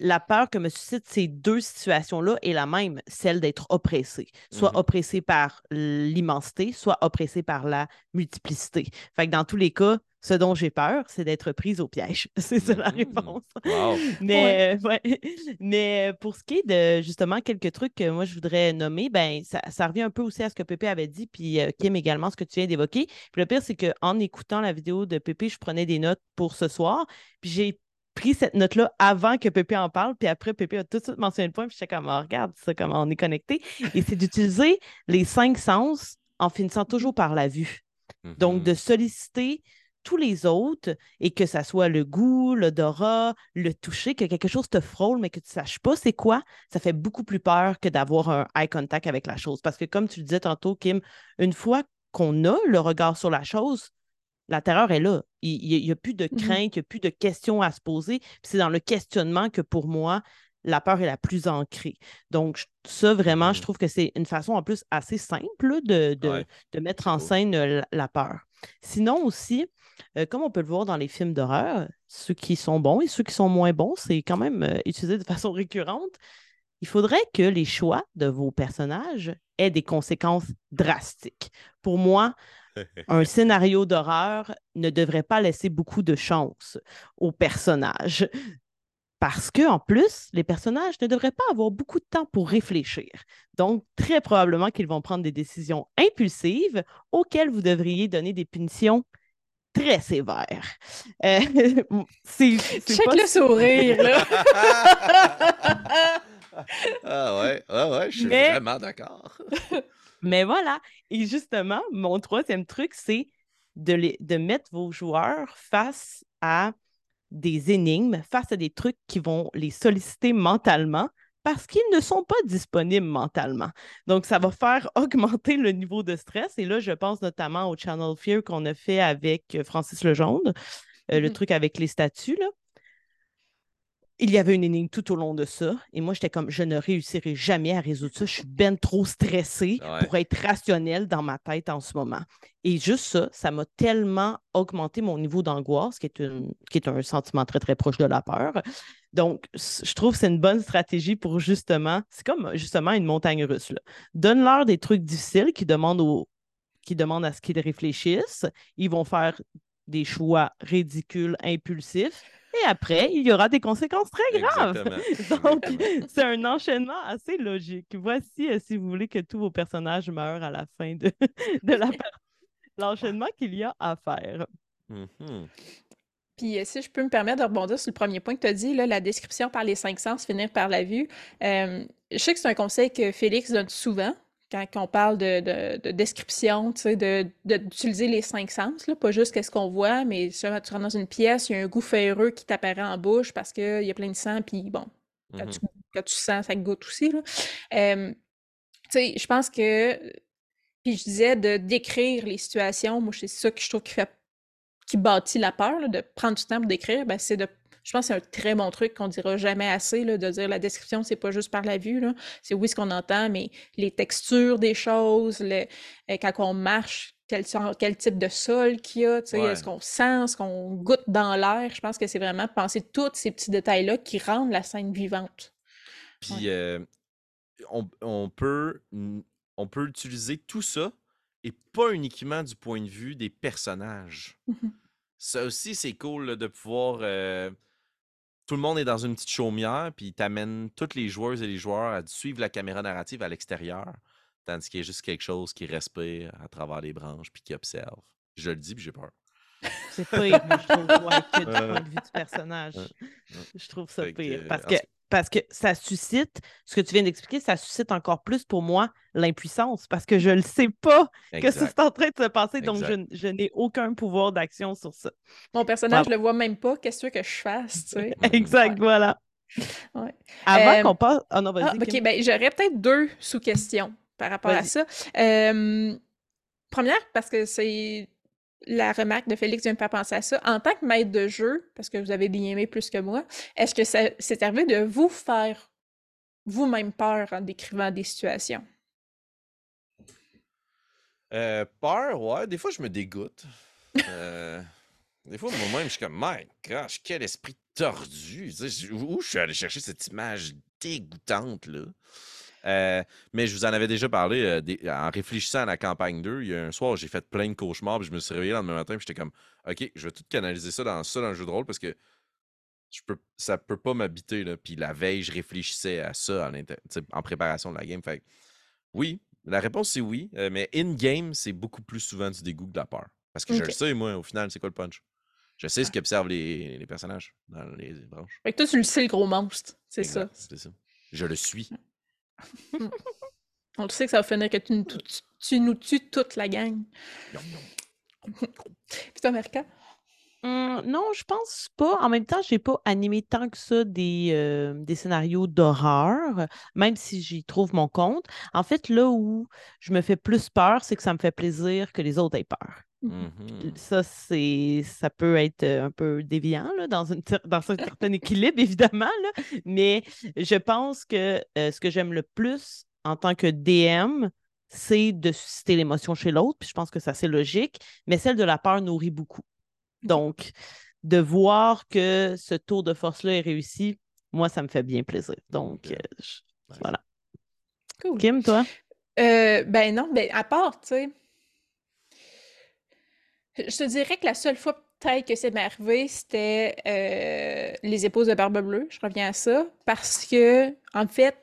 la peur que me suscite ces deux situations-là est la même, celle d'être oppressé, soit mmh oppressé par l'immensité, soit oppressé par la multiplicité. Fait que dans tous les cas, ce dont j'ai peur, c'est d'être prise au piège. c'est ça la mmh. réponse. Mais, Mais pour ce qui est de justement quelques trucs que moi je voudrais nommer, ben ça, revient un peu aussi à ce que Pépé avait dit, puis euh, Kim également, ce que tu viens d'évoquer. Puis le pire, c'est qu'en écoutant la vidéo de Pépé, je prenais des notes pour ce soir, puis j'ai pris cette note-là avant que Pépé en parle, puis après, Pépé a tout de suite mentionné le point, puis j'étais comme, oh, regarde ça, comment on est connecté. Et c'est d'utiliser les cinq sens en finissant toujours par la vue. Donc, de mm-hmm. solliciter tous les autres et que ça soit le goût, l'odorat, le toucher, que quelque chose te frôle, mais que tu ne saches pas c'est quoi, ça fait beaucoup plus peur que d'avoir un eye contact avec la chose. Parce que, comme tu le disais tantôt, Kim, une fois qu'on a le regard sur la chose, la terreur est là. Il n'y a, plus de mmh crainte, il n'y a plus de questions à se poser. C'est dans le questionnement que pour moi, la peur est la plus ancrée. Donc, ça, vraiment, je mmh. trouve que c'est une façon en plus assez simple de, de, mettre en scène la, peur. Sinon aussi, comme on peut le voir dans les films d'horreur, ceux qui sont bons et ceux qui sont moins bons, c'est quand même utilisé de façon récurrente. Il faudrait que les choix de vos personnages aient des conséquences drastiques. Pour moi, un scénario d'horreur ne devrait pas laisser beaucoup de chance aux personnages. Parce que, en plus, les personnages ne devraient pas avoir beaucoup de temps pour réfléchir. Donc, très probablement qu'ils vont prendre des décisions impulsives auxquelles vous devriez donner des punitions très sévères. Euh, c'est, Check le sourire, là! ah ouais, ah ouais, je suis vraiment d'accord. Mais voilà. Et justement, mon troisième truc, c'est de, de mettre vos joueurs face à des énigmes, face à des trucs qui vont les solliciter mentalement parce qu'ils ne sont pas disponibles mentalement. Donc, ça va faire augmenter le niveau de stress. Et là, je pense notamment au Channel Fear qu'on a fait avec Francis Lejonde, euh, le Mhm. truc avec les statues, là. Il y avait une énigme tout au long de ça. Et moi, j'étais comme, je ne réussirai jamais à résoudre ça. Je suis ben trop stressée Ouais. pour être rationnelle dans ma tête en ce moment. Et juste ça, ça m'a tellement augmenté mon niveau d'angoisse, qui est, une, qui est un sentiment très, très proche de la peur. Donc, je trouve que c'est une bonne stratégie pour justement, c'est comme justement une montagne russe. Donne-leur des trucs difficiles qui demandent, au, qui demandent à ce qu'ils réfléchissent. Ils vont faire des choix ridicules, impulsifs. Et après, il y aura des conséquences très graves. Exactement. Donc, c'est un enchaînement assez logique. Voici, euh, si vous voulez que tous vos personnages meurent à la fin de, de la partie, l'enchaînement qu'il y a à faire. Mhm. Puis euh, si je peux me permettre de rebondir sur le premier point que tu as dit, là, la description par les cinq sens, finir par la vue. euh, je sais que c'est un conseil que Félix donne souvent quand on parle de, de- de description, sais, de, d'utiliser les cinq sens, là, pas juste qu'est-ce qu'on voit, mais justement, tu rentres dans une pièce, il y a un goût ferreux qui t'apparaît en bouche parce qu'il y a plein de sang, puis bon, quand, Mhm. tu, quand tu sens, ça goûte aussi. Euh, je pense que. Puis je disais de décrire les situations. Moi, c'est ça que je trouve qui fait qui bâtit la peur, là, de prendre du temps pour décrire, ben, c'est de. Je pense que c'est un très bon truc qu'on dira jamais assez, là, de dire la description, c'est pas juste par la vue. C'est oui ce qu'on entend, mais les textures des choses, le, euh, quand on marche, quel, type de sol qu'il y a, Ouais. ce qu'on sent, ce qu'on goûte dans l'air? Je pense que c'est vraiment penser tous ces petits détails-là qui rendent la scène vivante. Puis euh, on, on peut, on peut utiliser tout ça et pas uniquement du point de vue des personnages. Mhm. Ça aussi, c'est cool là, de pouvoir. euh, tout le monde est dans une petite chaumière, puis t'amènes toutes les joueuses et les joueurs à suivre la caméra narrative à l'extérieur, tandis qu'il y a juste quelque chose qui respire à travers les branches puis qui observe. Je le dis, puis j'ai peur. C'est pire, moi, je trouve, ouais, que du point de vue du personnage. Je trouve ça pire. euh, Parce que, parce que ça suscite, ce que tu viens d'expliquer, ça suscite encore plus pour moi l'impuissance, parce que je ne sais pas que c'est en train de se passer, donc je, n'ai aucun pouvoir d'action sur ça. Mon personnage, je le vois même pas. Qu'est-ce que tu veux que je fasse, tu sais? Exact, Ouais. voilà. Ouais. Avant Euh, qu'on passe. Ah non, vas-y. Ah, ok, ben j'aurais peut-être deux sous-questions par rapport à ça. Euh, première, parce que c'est la remarque de Félix vient me faire penser à ça. En tant que maître de jeu, parce que vous avez aimé plus que moi, est-ce que ça c'est arrivé de vous faire vous-même peur en décrivant des situations? Euh, peur, ouais. Des fois, je me dégoûte. Euh, des fois, moi-même, je suis comme, my gosh, quel esprit tordu. Où je suis allé chercher cette image dégoûtante, là? Euh, mais je vous en avais déjà parlé euh, des- en réfléchissant à la campagne 2. Il y a un soir, j'ai fait plein de cauchemars, puis je me suis réveillé le lendemain matin, puis j'étais comme, OK, je vais tout canaliser ça dans ça dans le jeu de rôle parce que je peux, ça peut pas m'habiter. Puis la veille, je réfléchissais à ça en, préparation de la game. Fait oui, la réponse c'est oui, euh, mais in-game, c'est beaucoup plus souvent du dégoût que de la peur. Parce que je le sais, moi, au final, c'est quoi le punch? Je sais ce qu'observent les, les personnages dans les branches. Fait que toi, tu le sais, le gros monstre. C'est ça. C'est ça. Je le suis. On le sait que ça va finir que tu, nous- tu, tu nous tues toute la gang. Puis toi, Marika? Hum, non, je pense pas. En même temps, j'ai pas animé tant que ça des, euh, des scénarios d'horreur, même si j'y trouve mon compte. En fait, là où je me fais plus peur, c'est que ça me fait plaisir que les autres aient peur. Mhm. Ça, c'est, ça peut être euh, un peu déviant là, dans, une, dans un certain équilibre, évidemment, là, mais je pense que euh, ce que j'aime le plus en tant que DM, c'est de susciter l'émotion chez l'autre, puis je pense que ça, c'est logique, mais celle de la peur nourrit beaucoup. Donc, de voir que ce tour de force-là est réussi, moi, ça me fait bien plaisir. Donc, euh, je- voilà. Cool. Kim, toi? Euh, ben non, ben à part, tu sais. Je te dirais que la seule fois peut-être que c'est m'est arrivé, c'était euh, les épouses de Barbe Bleue. Je reviens à ça. Parce que, en fait,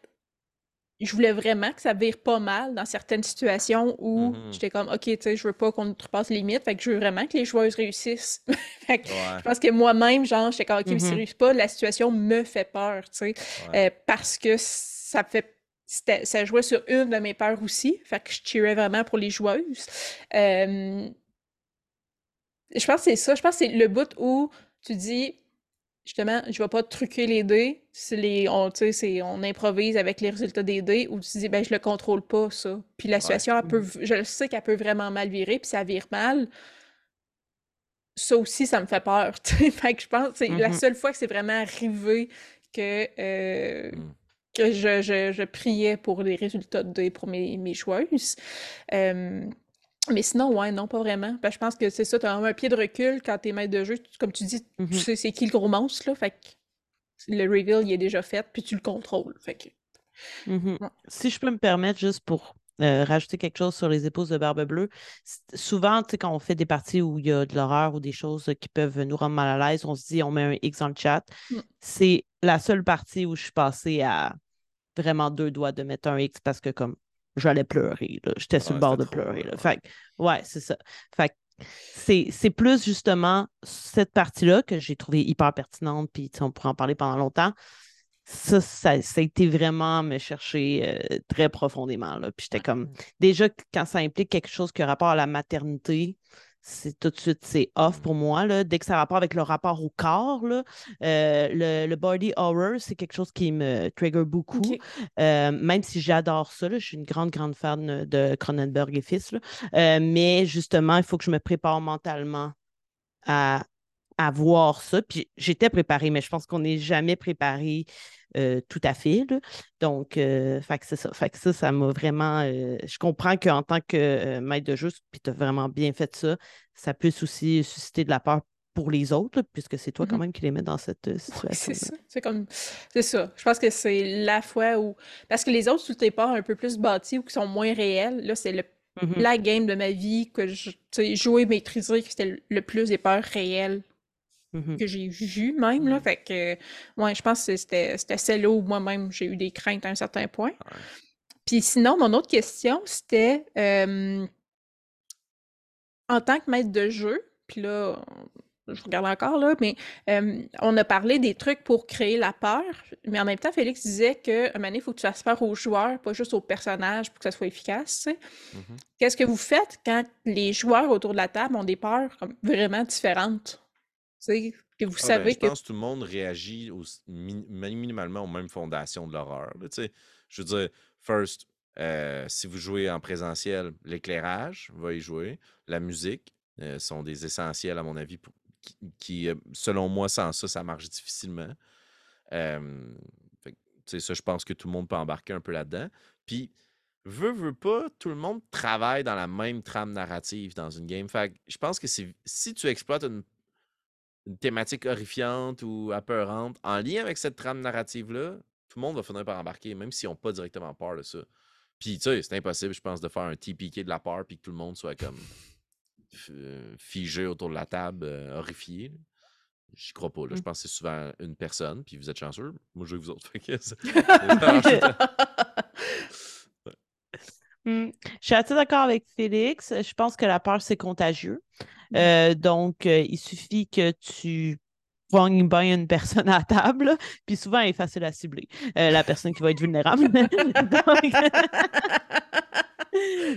je voulais vraiment que ça vire pas mal dans certaines situations où Mhm. j'étais comme, OK, tu sais, je veux pas qu'on outrepasse les limites. Fait que je veux vraiment que les joueuses réussissent. Fait que Ouais, je pense que moi-même, genre, j'étais comme, OK, mais si ça réussit pas, la situation me fait peur, tu sais. ouais. Euh, parce que ça fait c'était- ça jouait sur une de mes peurs aussi. Fait que je cheerais vraiment pour les joueuses. Euh, je pense que c'est ça. Je pense que c'est le bout où tu dis justement, je vais pas truquer les dés. les, on, on improvise avec les résultats des dés ou tu dis, ben, je le contrôle pas, ça. Puis la situation, elle peut, je sais qu'elle peut vraiment mal virer, puis ça vire mal. Ça aussi, ça me fait peur. fait que je pense que c'est la mmh seule fois que c'est vraiment arrivé que, euh, que je, je, priais pour les résultats de dés pour mes, mes joueuses. Mais sinon, ouais, non, pas vraiment. Ben, je pense que c'est ça, tu as un pied de recul quand tu es maître de jeu. Comme tu dis, tu mmh sais c'est qui le gros monstre, là. Fait que le reveal, il est déjà fait, puis tu le contrôles. Fait que... Mmh si je peux me permettre, juste pour euh, rajouter quelque chose sur les épouses de Barbe Bleue, souvent, tu sais, quand on fait des parties où il y a de l'horreur ou des choses qui peuvent nous rendre mal à l'aise, on se dit, on met un X dans le chat. Mmh. C'est la seule partie où je suis passée à vraiment deux doigts de mettre un X parce que, comme, j'allais pleurer. J'étais sur le bord de pleurer. Là. Fait ouais, c'est ça. Fait c'est plus justement cette partie-là que j'ai trouvée hyper pertinente, puis on pourrait en parler pendant longtemps. Ça, ça, a été vraiment me chercher euh, très profondément. Là. Puis j'étais comme, déjà, quand ça implique quelque chose qui a rapport à la maternité, c'est tout de suite, c'est off pour moi. Là. Dès que ça a rapport avec le rapport au corps, là, euh, le, body horror, c'est quelque chose qui me trigger beaucoup. Euh, même si j'adore ça, je suis une grande, grande fan de Cronenberg et fils. Euh, mais justement, il faut que je me prépare mentalement à, à voir ça. Puis j'étais préparée, mais je pense qu'on n'est jamais préparé euh, tout à fait. Donc, euh, c'est ça. Fait que ça, ça m'a vraiment. Euh, je comprends qu'en tant que maître de jeu, puis tu as vraiment bien fait ça, ça peut aussi susciter de la peur pour les autres, puisque c'est toi quand mmh même qui les mets dans cette situation. c'est ça. C'est comme. C'est ça. Je pense que c'est la fois où. Parce que les autres, sous tes parts un peu plus bâtis ou qui sont moins réels, là, c'est le mmh la game de ma vie que je jouer, maîtriser, qui c'était le plus des peurs réelles Mmh que j'ai vu même, là. Mmh. Fait que, ouais, je pense que c'était celle-là où moi-même j'ai eu des craintes à un certain point. Puis sinon, mon autre question, c'était en tant que maître de jeu, puis là, je regarde encore là, mais on a parlé des trucs pour créer la peur, mais en même temps, Félix disait que un il faut que tu fasses peur aux joueurs, pas juste aux personnages pour que ça soit efficace. Mmh Qu'est-ce que vous faites quand les joueurs autour de la table ont des peurs vraiment différentes? Que vous ah, ben, savez je pense que tout le monde réagit minimalement aux mêmes fondations de l'horreur. Je veux dire, first, euh, si vous jouez en présentiel, l'éclairage va y jouer, la musique euh, sont des essentiels, à mon avis, qui, euh, selon moi, sans ça, ça marche difficilement. ça, je pense que tout le monde peut embarquer un peu là-dedans. Puis, veut, veut pas, tout le monde travaille dans la même trame narrative dans une game. Fait je pense que si tu exploites une une thématique horrifiante ou apeurante, en lien avec cette trame narrative-là, tout le monde va finir par embarquer, même s'ils n'ont pas directement peur de ça. Puis, tu sais, c'est impossible, je pense, de faire un TPK de la peur puis que tout le monde soit comme euh, figé autour de la table, euh, horrifié. J'y crois pas. Là. Je mmh. pense que c'est souvent une personne, puis vous êtes chanceux. Moi, je veux que vous autres. Mmh. Je suis assez d'accord avec Félix. Je pense que la peur, c'est contagieux. Euh, donc, euh, il suffit que tu pognes bien une personne à table, puis souvent, elle est facile à cibler, euh, la personne qui va être vulnérable.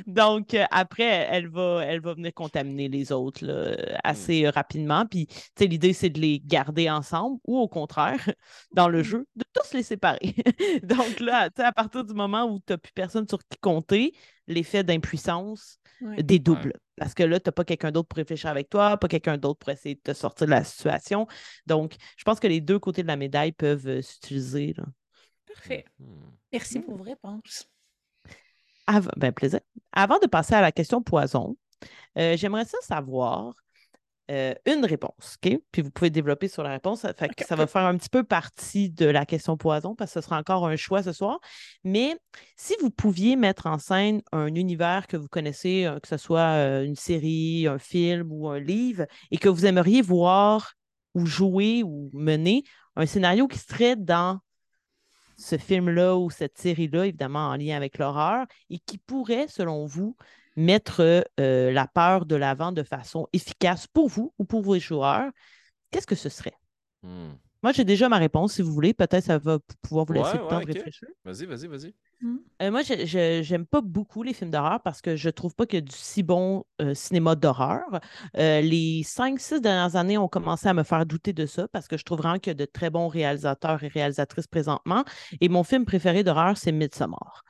Donc, après, elle va, elle va venir contaminer les autres mmh. assez rapidement. Puis, l'idée, c'est de les garder ensemble ou au contraire, dans le mmh. jeu, de tous les séparer. Donc, là, à partir du moment où tu n'as plus personne sur qui compter, l'effet d'impuissance dédouble. Parce que là, tu n'as pas quelqu'un d'autre pour réfléchir avec toi, pas quelqu'un d'autre pour essayer de te sortir de la situation. Donc, je pense que les deux côtés de la médaille peuvent euh, s'utiliser. Parfait. Mmh. Merci pour vos réponses. ben, plaisir. Avant de passer à la question poison, euh, j'aimerais ça savoir euh, une réponse, OK? Puis vous pouvez développer sur la réponse. Ça, ça va faire un petit peu partie de la question poison parce que ce sera encore un choix ce soir. Mais si vous pouviez mettre en scène un univers que vous connaissez, euh, que ce soit euh, une série, un film ou un livre, et que vous aimeriez voir ou jouer ou mener, un scénario qui serait dans ce film-là ou cette série-là, évidemment en lien avec l'horreur, et qui pourrait, selon vous, mettre euh, la peur de l'avant de façon efficace pour vous ou pour vos joueurs, qu'est-ce que ce serait? Hmm. Moi, j'ai déjà ma réponse, si vous voulez. Peut-être ça va pouvoir vous laisser Ouais, le temps ouais, de réfléchir. Vas-y, vas-y, vas-y. Euh, moi, j'aime pas beaucoup les films d'horreur parce que je trouve pas qu'il y a du si bon euh, cinéma d'horreur. Euh, les 5-6 dernières années ont commencé à me faire douter de ça parce que je trouve vraiment qu'il y a de très bons réalisateurs et réalisatrices présentement. Et mon film préféré d'horreur, c'est Midsommar.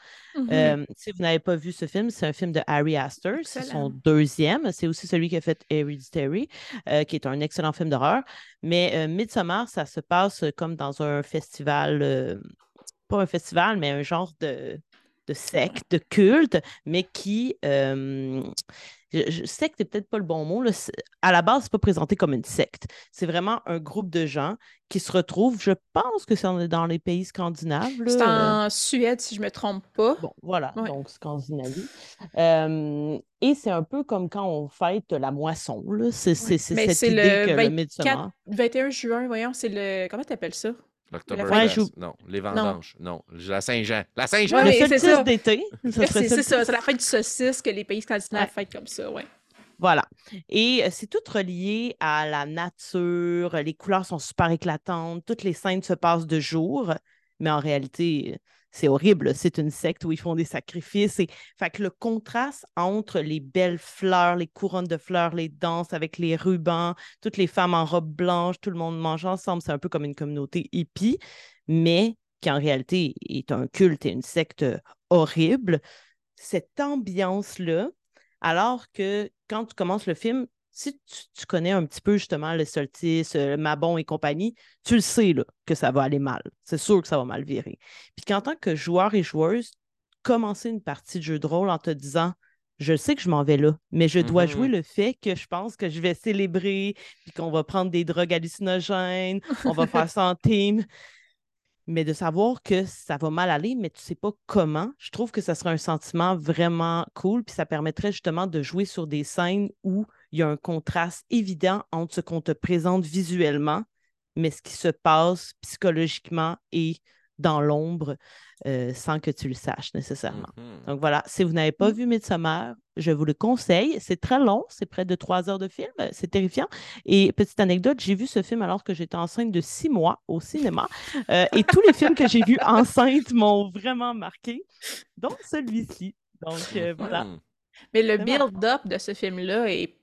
Euh, si vous n'avez pas vu ce film, c'est un film de Harry Astor. C'est son deuxième. C'est aussi celui qui a fait Hereditary, euh, qui est un excellent film d'horreur. Mais euh, Midsommar, ça se passe euh, comme dans un festival, pas un festival, mais un genre de, de secte, de culte, mais qui. Euh, je- je- secte n'est peut-être pas le bon mot. là. À la base, c'est pas présenté comme une secte. C'est vraiment un groupe de gens qui se retrouvent. Je pense que c'est dans les pays scandinaves. C'est euh, en Suède, si je me trompe pas. Bon, voilà, Ouais. donc Scandinavie. Euh, et c'est un peu comme quand on fête la moisson. C'est cette idée le que le 24 Midsommar. 21 juin, voyons, c'est le. Comment t'appelles ça? L'Octoberfest. Ouais, je- Non, les vendanges. Non. la Saint-Jean. La Saint-Jean! Ouais, Le mais c'est ça. d'été, C'est ça, c'est la fête du saucisse que les pays scandinaves Ouais. fêtent comme ça, ouais. Voilà. Et euh, c'est tout relié à la nature. Les couleurs sont super éclatantes. Toutes les scènes se passent de jour. Mais en réalité, c'est horrible. C'est une secte où ils font des sacrifices. Et... Fait le contraste entre les belles fleurs, les couronnes de fleurs, les danses avec les rubans, toutes les femmes en robe blanche, tout le monde mange ensemble, c'est un peu comme une communauté hippie, mais qui en réalité est un culte et une secte horrible. Cette ambiance-là, alors que quand tu commences le film, si tu, tu connais un petit peu justement le solstice, euh, Mabon et compagnie, tu le sais là, que ça va aller mal. C'est sûr que ça va mal virer. Puis qu'en tant que joueur et joueuse, commencer une partie de jeu de rôle en te disant je sais que je m'en vais là, mais je dois Mhm. jouer le fait que je pense que je vais célébrer, puis qu'on va prendre des drogues hallucinogènes, on va faire ça en team. Mais de savoir que ça va mal aller, mais tu sais pas comment, je trouve que ça serait un sentiment vraiment cool, puis ça permettrait justement de jouer sur des scènes où il y a un contraste évident entre ce qu'on te présente visuellement, mais ce qui se passe psychologiquement et dans l'ombre euh, sans que tu le saches nécessairement. Mhm. Donc voilà, si vous n'avez pas vu Midsommar, je vous le conseille. C'est très long, c'est près de trois heures de film, c'est terrifiant. Et petite anecdote, j'ai vu ce film alors que j'étais enceinte de six mois au cinéma. Euh, et tous les films que j'ai vus enceinte m'ont vraiment marqué, dont celui-ci. Donc euh, voilà. Mhm. Mais le build-up de ce film-là est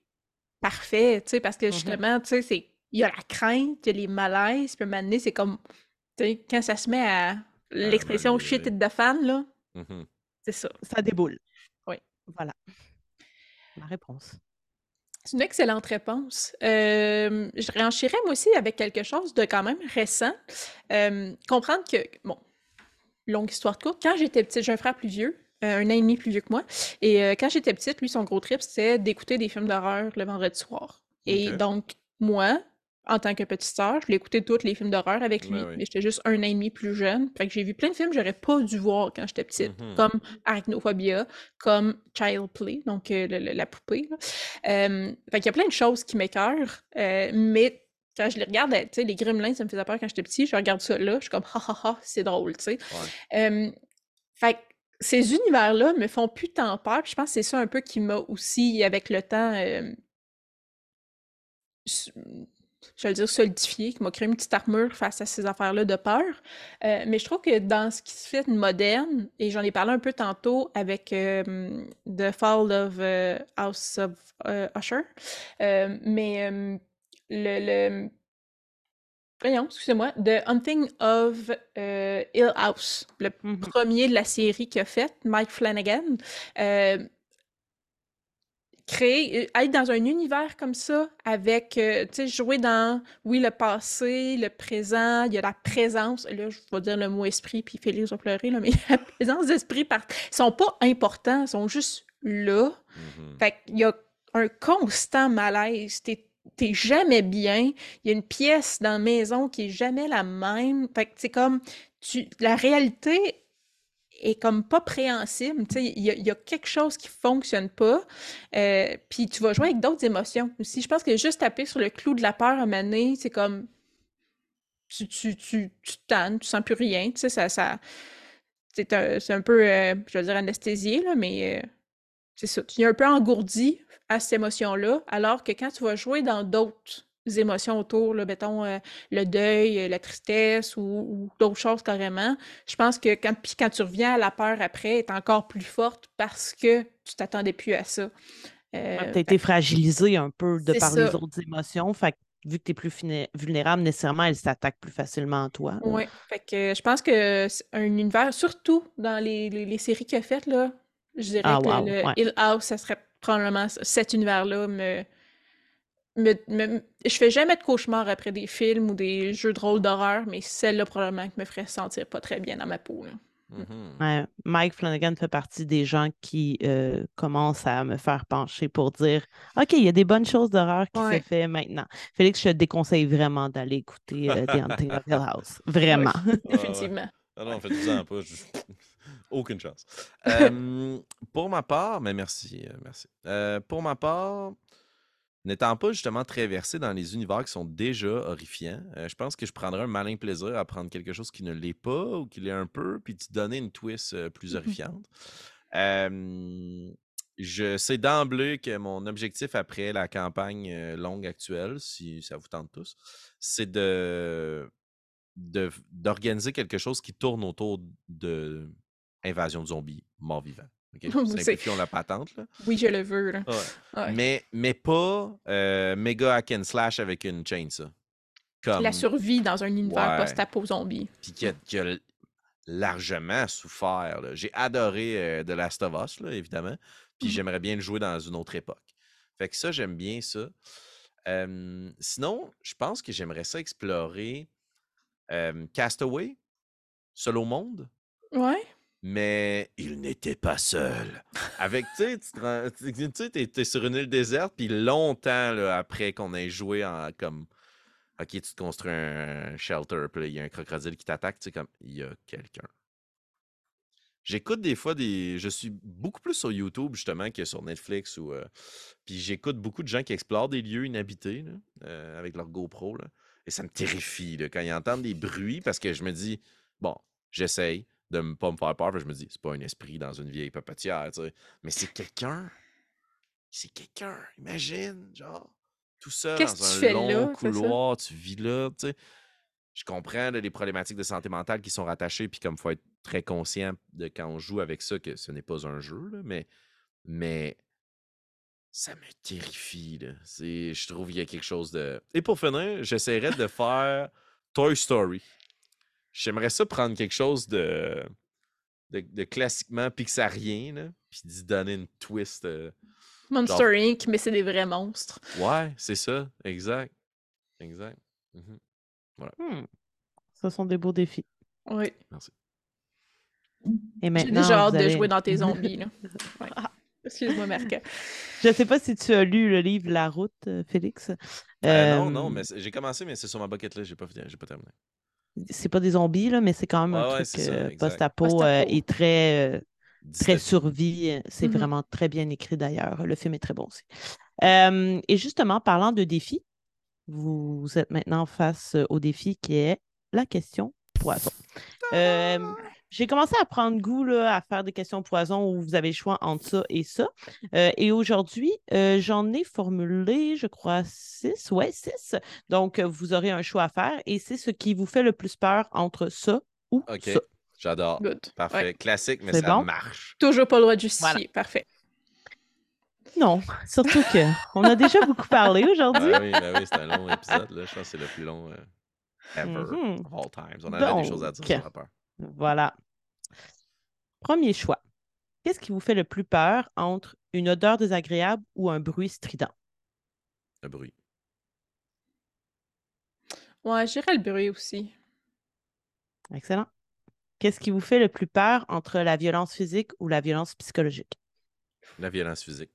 parfait, tu sais, parce que Mhm. justement, tu sais, c'est... Il y a la crainte, il y a les malaises, puis donné, c'est comme... Tu sais, quand ça se met à... L'expression moment shit it the fan, là, Mhm. c'est ça. Ça déboule. Oui. Voilà. Ma réponse. C'est une excellente réponse. Euh, je renchérais moi aussi avec quelque chose de quand même récent. Euh, comprendre que, bon, longue histoire courte, quand j'étais petite, j'ai un frère plus vieux, un an et demi plus vieux que moi, et euh, quand j'étais petite, lui, son gros trip, c'était d'écouter des films d'horreur le vendredi soir. Et donc, moi, en tant que petite sœur, je écouter tous les films d'horreur avec lui, oui. mais j'étais juste un an et demi plus jeune. Fait que j'ai vu plein de films que j'aurais pas dû voir quand j'étais petite, Mhm. comme Arachnophobia, comme Child Play, donc euh, le- le- la poupée. Euh, fait qu'il y a plein de choses qui m'écœurent, euh, mais quand je les regarde, euh, tu sais, les Gremlins, ça me faisait peur quand j'étais petit, je regarde ça là, je suis comme ha ha ha, c'est drôle, tu sais. Ouais. Euh, fait que ces univers-là me font plus tant peur, puis je pense que c'est ça un peu qui m'a aussi, avec le temps, euh, je vais dire solidifié, qui m'a créé une petite armure face à ces affaires-là de peur. Euh, mais je trouve que dans ce qui se fait de moderne, et j'en ai parlé un peu tantôt avec The Fall of euh, House of Usher, mais le, le- Voyons, excusez-moi, The Hunting of euh, Hill House, le Mhm. premier de la série qu'il a fait, Mike Flanagan. euh, créer, euh, être dans un univers comme ça, avec, euh, tu sais, jouer dans, oui, le passé, le présent, il y a la présence, là, je vais dire le mot esprit, puis Félix va pleurer, là, mais la présence d'esprit, par... ils sont pas importants, ils sont juste là. Mhm. Fait qu'il y a un constant malaise. T'es t'es jamais bien. Il y a une pièce dans la maison qui est jamais la même. Fait que c'est comme tu, la réalité est comme pas préhensible. Il y, a- quelque chose qui fonctionne pas. Euh, puis tu vas jouer avec d'autres émotions aussi. Je pense que juste taper sur le clou de la peur à donné, c'est comme tu, tu, tu, tu tannes, tu sens plus rien. Tu sais, ça, ça, c'est un, un peu, euh, je veux dire, anesthésié, là, mais euh, c'est ça. Tu es un peu engourdi à cette émotion-là, alors que quand tu vas jouer dans d'autres émotions autour, là, mettons, euh, le deuil, euh, la tristesse ou, ou d'autres choses carrément. Je pense que quand, puis quand tu reviens à la peur après, est encore plus forte parce que tu t'attendais plus à ça. Euh, tu as été fragilisé un peu de par les autres émotions. Fait que vu que tu es plus vulnérable, nécessairement, elle s'attaque plus facilement à toi. Oui, fait que je pense que un univers, surtout dans les, les, les séries qu'il a faites, là, je dirais Ah, que wow, le, ouais. Hill House, ça serait probablement cet univers-là me, me, me- Je fais jamais de cauchemar après des films ou des jeux de rôle d'horreur, mais celle-là, probablement, qui me ferait sentir pas très bien dans ma peau. là. Mhm. Ouais, Mike Flanagan fait partie des gens qui euh, commencent à me faire pencher pour dire OK, il y a des bonnes choses d'horreur qui Ouais. se fait maintenant. Félix, je te déconseille vraiment d'aller écouter euh, The Haunting of Hill House. Vraiment. Ouais, ouais. Définitivement. Ah non, faites-vous-en pas. je- Aucune chance. Euh, pour ma part, mais merci, euh, merci. Euh, pour ma part, n'étant pas justement très versé dans les univers qui sont déjà horrifiants, euh, je pense que je prendrais un malin plaisir à prendre quelque chose qui ne l'est pas ou qui l'est un peu, puis d'y donner une twist plus horrifiante. Je sais d'emblée que mon objectif après la campagne longue actuelle, si ça vous tente tous, c'est de- d'organiser quelque chose qui tourne autour de invasion de zombies mort-vivant. OK? C'est- Simplifions la patente. Là. Oui, je le veux. là. Ouais. Ouais. Mais, mais pas euh, méga hack and slash avec une chainsaw. Comme, La survie dans un univers Ouais. post-apo zombie. puis qui a, largement souffert. J'ai adoré euh, The Last of Us, là, évidemment. Puis Mhm. j'aimerais bien le jouer dans une autre époque. Fait que ça, j'aime bien ça. Euh, sinon, je pense que j'aimerais ça explorer Castaway, Seul au monde. Ouais. Mais il n'était pas seul. Avec, tu sais, tu t'es sur une île déserte, puis longtemps après qu'on ait joué en comme. Ok, tu te construis un shelter, puis il y a un crocodile qui t'attaque, tu sais, comme, il y a quelqu'un. J'écoute des fois des. Je suis beaucoup plus sur YouTube, justement, que sur Netflix. ou euh, Puis j'écoute beaucoup de gens qui explorent des lieux inhabités, euh, avec leur GoPro, là. Et ça me terrifie, quand ils entendent des bruits, parce que je me dis, bon, j'essaye de ne pas me faire peur, je me dis, c'est pas un esprit dans une vieille papetière, tu sais. Mais c'est quelqu'un. C'est quelqu'un. Imagine, genre, tout seul dans un long là, couloir, tu vis là, tu sais. Je comprends là, les problématiques de santé mentale qui sont rattachées, puis comme il faut être très conscient de quand on joue avec ça, que ce n'est pas un jeu, là, mais, mais ça me terrifie. Là. C'est, je trouve qu'il y a quelque chose de. Et pour finir, j'essaierais de faire Toy Story. J'aimerais ça prendre quelque chose de, de, de classiquement pixarien, là, puis d'y donner une twist. euh, Monster Inc., mais c'est des vrais monstres. Ouais, c'est ça, exact. Exact. Mhm. Hmm. Ce sont des beaux défis. Oui. Merci. Et J'ai maintenant, déjà hâte de allez- jouer dans tes zombies. Là. Ouais. Excuse-moi, Marc. Je ne sais pas si tu as lu le livre La route, euh, Félix. Euh, non, non, mais j'ai commencé, mais c'est sur ma bucket list, j'ai pas, fini- j'ai pas terminé. C'est pas des zombies, là, mais c'est quand même un ouais, truc euh, post-apo euh, et très, euh, très survie. C'est Mhm. vraiment très bien écrit d'ailleurs. Le film est très bon aussi. Euh, et justement, parlant de défis, vous êtes maintenant face au défi qui est la question poison. Euh, j'ai commencé à prendre goût là, à faire des questions poison où vous avez le choix entre ça et ça. Euh, et aujourd'hui, euh, j'en ai formulé, je crois, six. Ouais, six. Donc, vous aurez un choix à faire et c'est ce qui vous fait le plus peur entre ça ou Ok, ça. j'adore. Parfait. Ouais. Classique, mais C'est ça bon? marche. Toujours pas le droit de justifier. Voilà. Parfait. Non, surtout que on a déjà beaucoup parlé aujourd'hui. Ben oui, ben oui, c'est un long épisode. Là. Je pense que c'est le plus long euh, ever Mhm. of all times. On avait des choses à dire Donc. sur la peur. Voilà. Premier choix. Qu'est-ce qui vous fait le plus peur entre une odeur désagréable ou un bruit strident? Le bruit. Ouais, j'irais le bruit aussi. Excellent. Qu'est-ce qui vous fait le plus peur entre la violence physique ou la violence psychologique? La violence physique.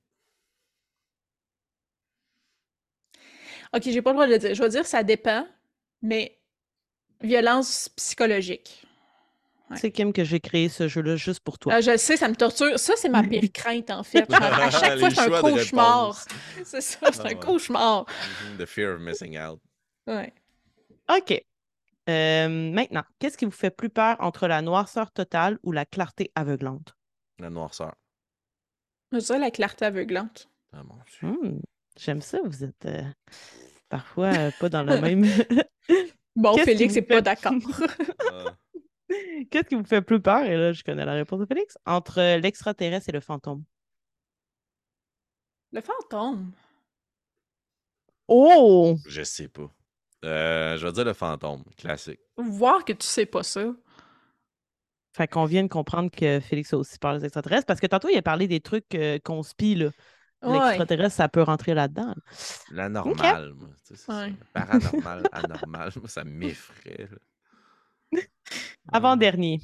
Ok, j'ai pas le droit de le dire. Je vais dire ça dépend, mais violence psychologique. Ouais. C'est Kim que j'ai créé ce jeu-là juste pour toi. Ah, je le sais, ça me torture. Ça, c'est ma pire crainte, en fait. Genre, à chaque fois, c'est un cauchemar. C'est ça, c'est Ah un ouais. cauchemar. The fear of missing out. Ouais. OK. Euh, maintenant, qu'est-ce qui vous fait plus peur entre la noirceur totale ou la clarté aveuglante? La noirceur. Je dirais la clarté aveuglante. Ah mon Dieu. Hmm, J'aime ça, vous êtes euh, parfois euh, pas dans le même. Bon, Qu'est-ce Félix n'est pas d'accord. Ah. Qu'est-ce qui vous fait plus peur? Et là, je connais la réponse de Félix. Entre euh, l'extraterrestre et le fantôme. Le fantôme? Oh! je sais pas. Euh, je vais dire le fantôme, classique. Voir que tu sais pas ça. Fait qu'on vient de comprendre que Félix a aussi peur des extraterrestres parce que tantôt, il a parlé des trucs euh, conspi, là. Ouais. L'extraterrestre, ça peut rentrer là-dedans. là. L'anormal, moi. tu sais, c'est ça. Ouais. Paranormal, anormal. Moi, ça m'effraie. Avant-dernier.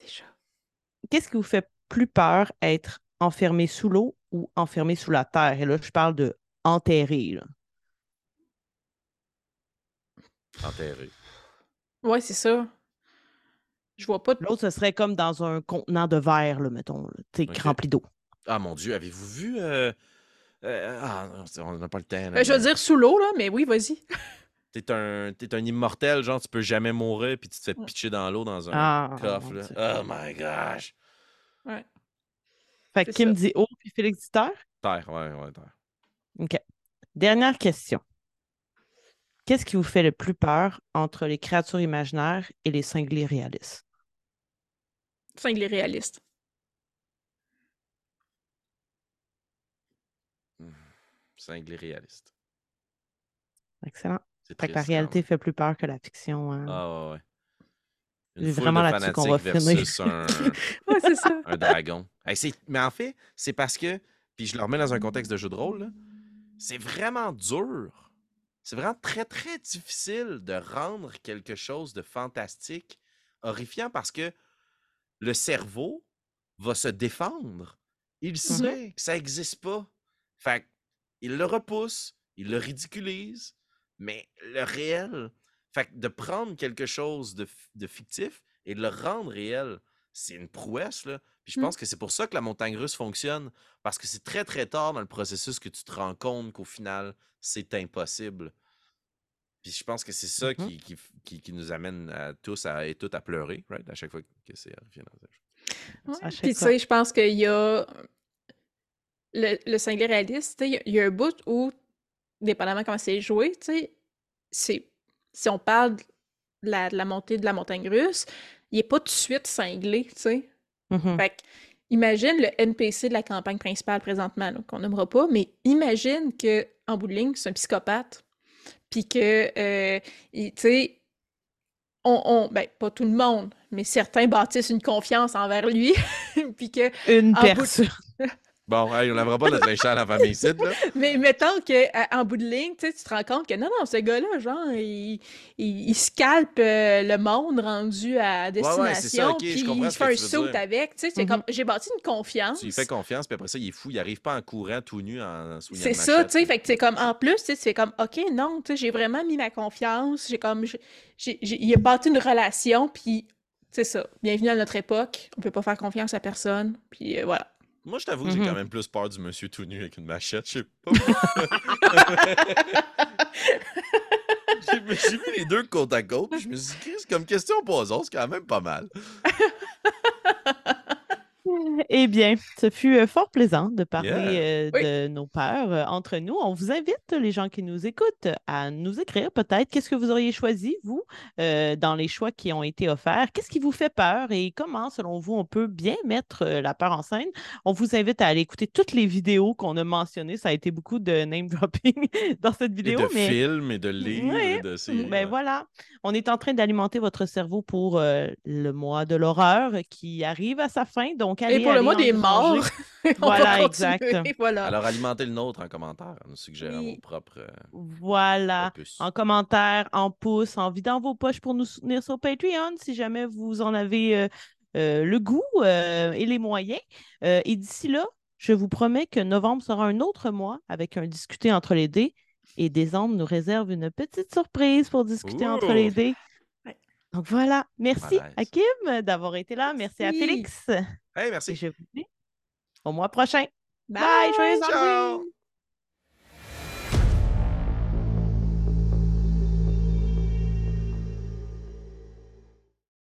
Déjà. Qu'est-ce qui vous fait plus peur, être enfermé sous l'eau ou enfermé sous la terre? Et là, je parle de enterré. là. Enterré. Ouais, c'est ça. Je vois pas de... L'autre, ce serait comme dans un contenant de verre, là, mettons, là, rempli d'eau. Ah mon Dieu, avez-vous vu. euh, euh, ah, non, c'est- on n'a pas le temps. là, Ben, je veux mais dire sous l'eau, là, mais oui, vas-y. T'es un, t'es un immortel, genre, tu peux jamais mourir, puis tu te fais Ouais. pitcher dans l'eau dans un Ah, coffre. mon là. Oh my gosh. Ouais. Fait que C'est Kim ça. dit eau, puis Félix dit terre? Terre, ouais, ouais, terre. OK. Dernière question. Qu'est-ce qui vous fait le plus peur entre les créatures imaginaires et les cinglés réalistes? Cinglé réaliste. Cinglé réaliste. Excellent. C'est la triste, quand réalité fait plus peur que la fiction. hein. Ah ouais, ouais. C'est Une foule vraiment de là-dessus qu'on va finir. versus un, Ouais, c'est ça. un dragon. Hey, c'est- mais en fait, c'est parce que, puis je le remets dans un contexte de jeu de rôle, là, c'est vraiment dur. C'est vraiment très, très difficile de rendre quelque chose de fantastique horrifiant parce que le cerveau va se défendre. Il sait que ça n'existe pas. Fait que il le repousse, il le ridiculise, mais le réel, fait que de prendre quelque chose de, fictif et de le rendre réel, c'est une prouesse, là. Puis je Mm. pense que c'est pour ça que la montagne russe fonctionne, parce que c'est très, très tard dans le processus que tu te rends compte qu'au final, c'est impossible. Puis je pense que c'est ça Mhm. qui, qui, f- qui- qui nous amène à tous à, et toutes à pleurer, right? À chaque fois que c'est horrifiant dans. Ouais. Puis tu sais, je pense qu'il y a le, le cinglé réaliste, tu sais, il y a- il y, a un bout où, dépendamment comment c'est joué, c'est si on parle de la, de la montée de la montagne russe, il n'est pas tout de suite cinglé, tu sais. Mhm. Fait que, imagine le NPC de la campagne principale présentement, qu'on nommera pas, mais imagine que en bout de ligne, c'est un psychopathe, puis que, euh, tu sais, on, on- ben, pas tout le monde, mais certains bâtissent une confiance envers lui, puis que, Une bout de- personne. Bon, hey, on n'aimera pas notre linge à la famille ici, là. mais mettons que à- en bout de ligne, tu te rends compte que non, non, ce gars-là, genre, il, il, il scalpe euh, le monde rendu à destination, puis il fait un saut dire. avec, tu sais, c'est Mhm. comme, j'ai bâti une confiance. Tu lui fais confiance, puis après ça, il est fou, il arrive pas en courant tout nu en soignant C'est ça, tu sais, fait que c'est comme, en plus, tu fais comme, OK, non, tu sais, j'ai vraiment mis ma confiance, j'ai comme, il a bâti une relation, puis c'est ça, bienvenue à notre époque, on peut pas faire confiance à personne, puis euh, voilà. Moi, je t'avoue que j'ai Mhm. quand même plus peur du monsieur tout nu avec une machette, je sais pas. j'ai mis les deux côte à côte, puis je me suis dit, Chris, comme question poison, c'est quand même pas mal. Eh bien, ce fut euh, fort plaisant de parler Yeah. euh, Oui. de nos peurs euh, entre nous. On vous invite, les gens qui nous écoutent, à nous écrire peut-être qu'est-ce que vous auriez choisi, vous, euh, dans les choix qui ont été offerts? Qu'est-ce qui vous fait peur et comment, selon vous, on peut bien mettre euh, la peur en scène? On vous invite à aller écouter toutes les vidéos qu'on a mentionnées. Ça a été beaucoup de name dropping dans cette Et vidéo, de mais films, et de livres, Ouais. et de séries. ben ouais. voilà, on est en train d'alimenter votre cerveau pour euh, le mois de l'horreur qui arrive à sa fin. Donc, allez, Et pour le mois des morts, Voilà, exact. voilà. Alors, alimentez le nôtre en commentaire, en nous suggérant Oui. vos propres euh, Voilà. opus. En commentaire, en pouce, en vidant vos poches pour nous soutenir sur Patreon si jamais vous en avez euh, euh, le goût euh, et les moyens. Euh, et d'ici là, je vous promets que novembre sera un autre mois avec un discuter entre les dés. Et Desandres nous réserve une petite surprise pour discuter entre les dés. Donc voilà. Merci à. Kim d'avoir été là. Merci à. Félix. Hey, Et merci. je vous dis au mois prochain. Bye! Bye, joyeux Ciao.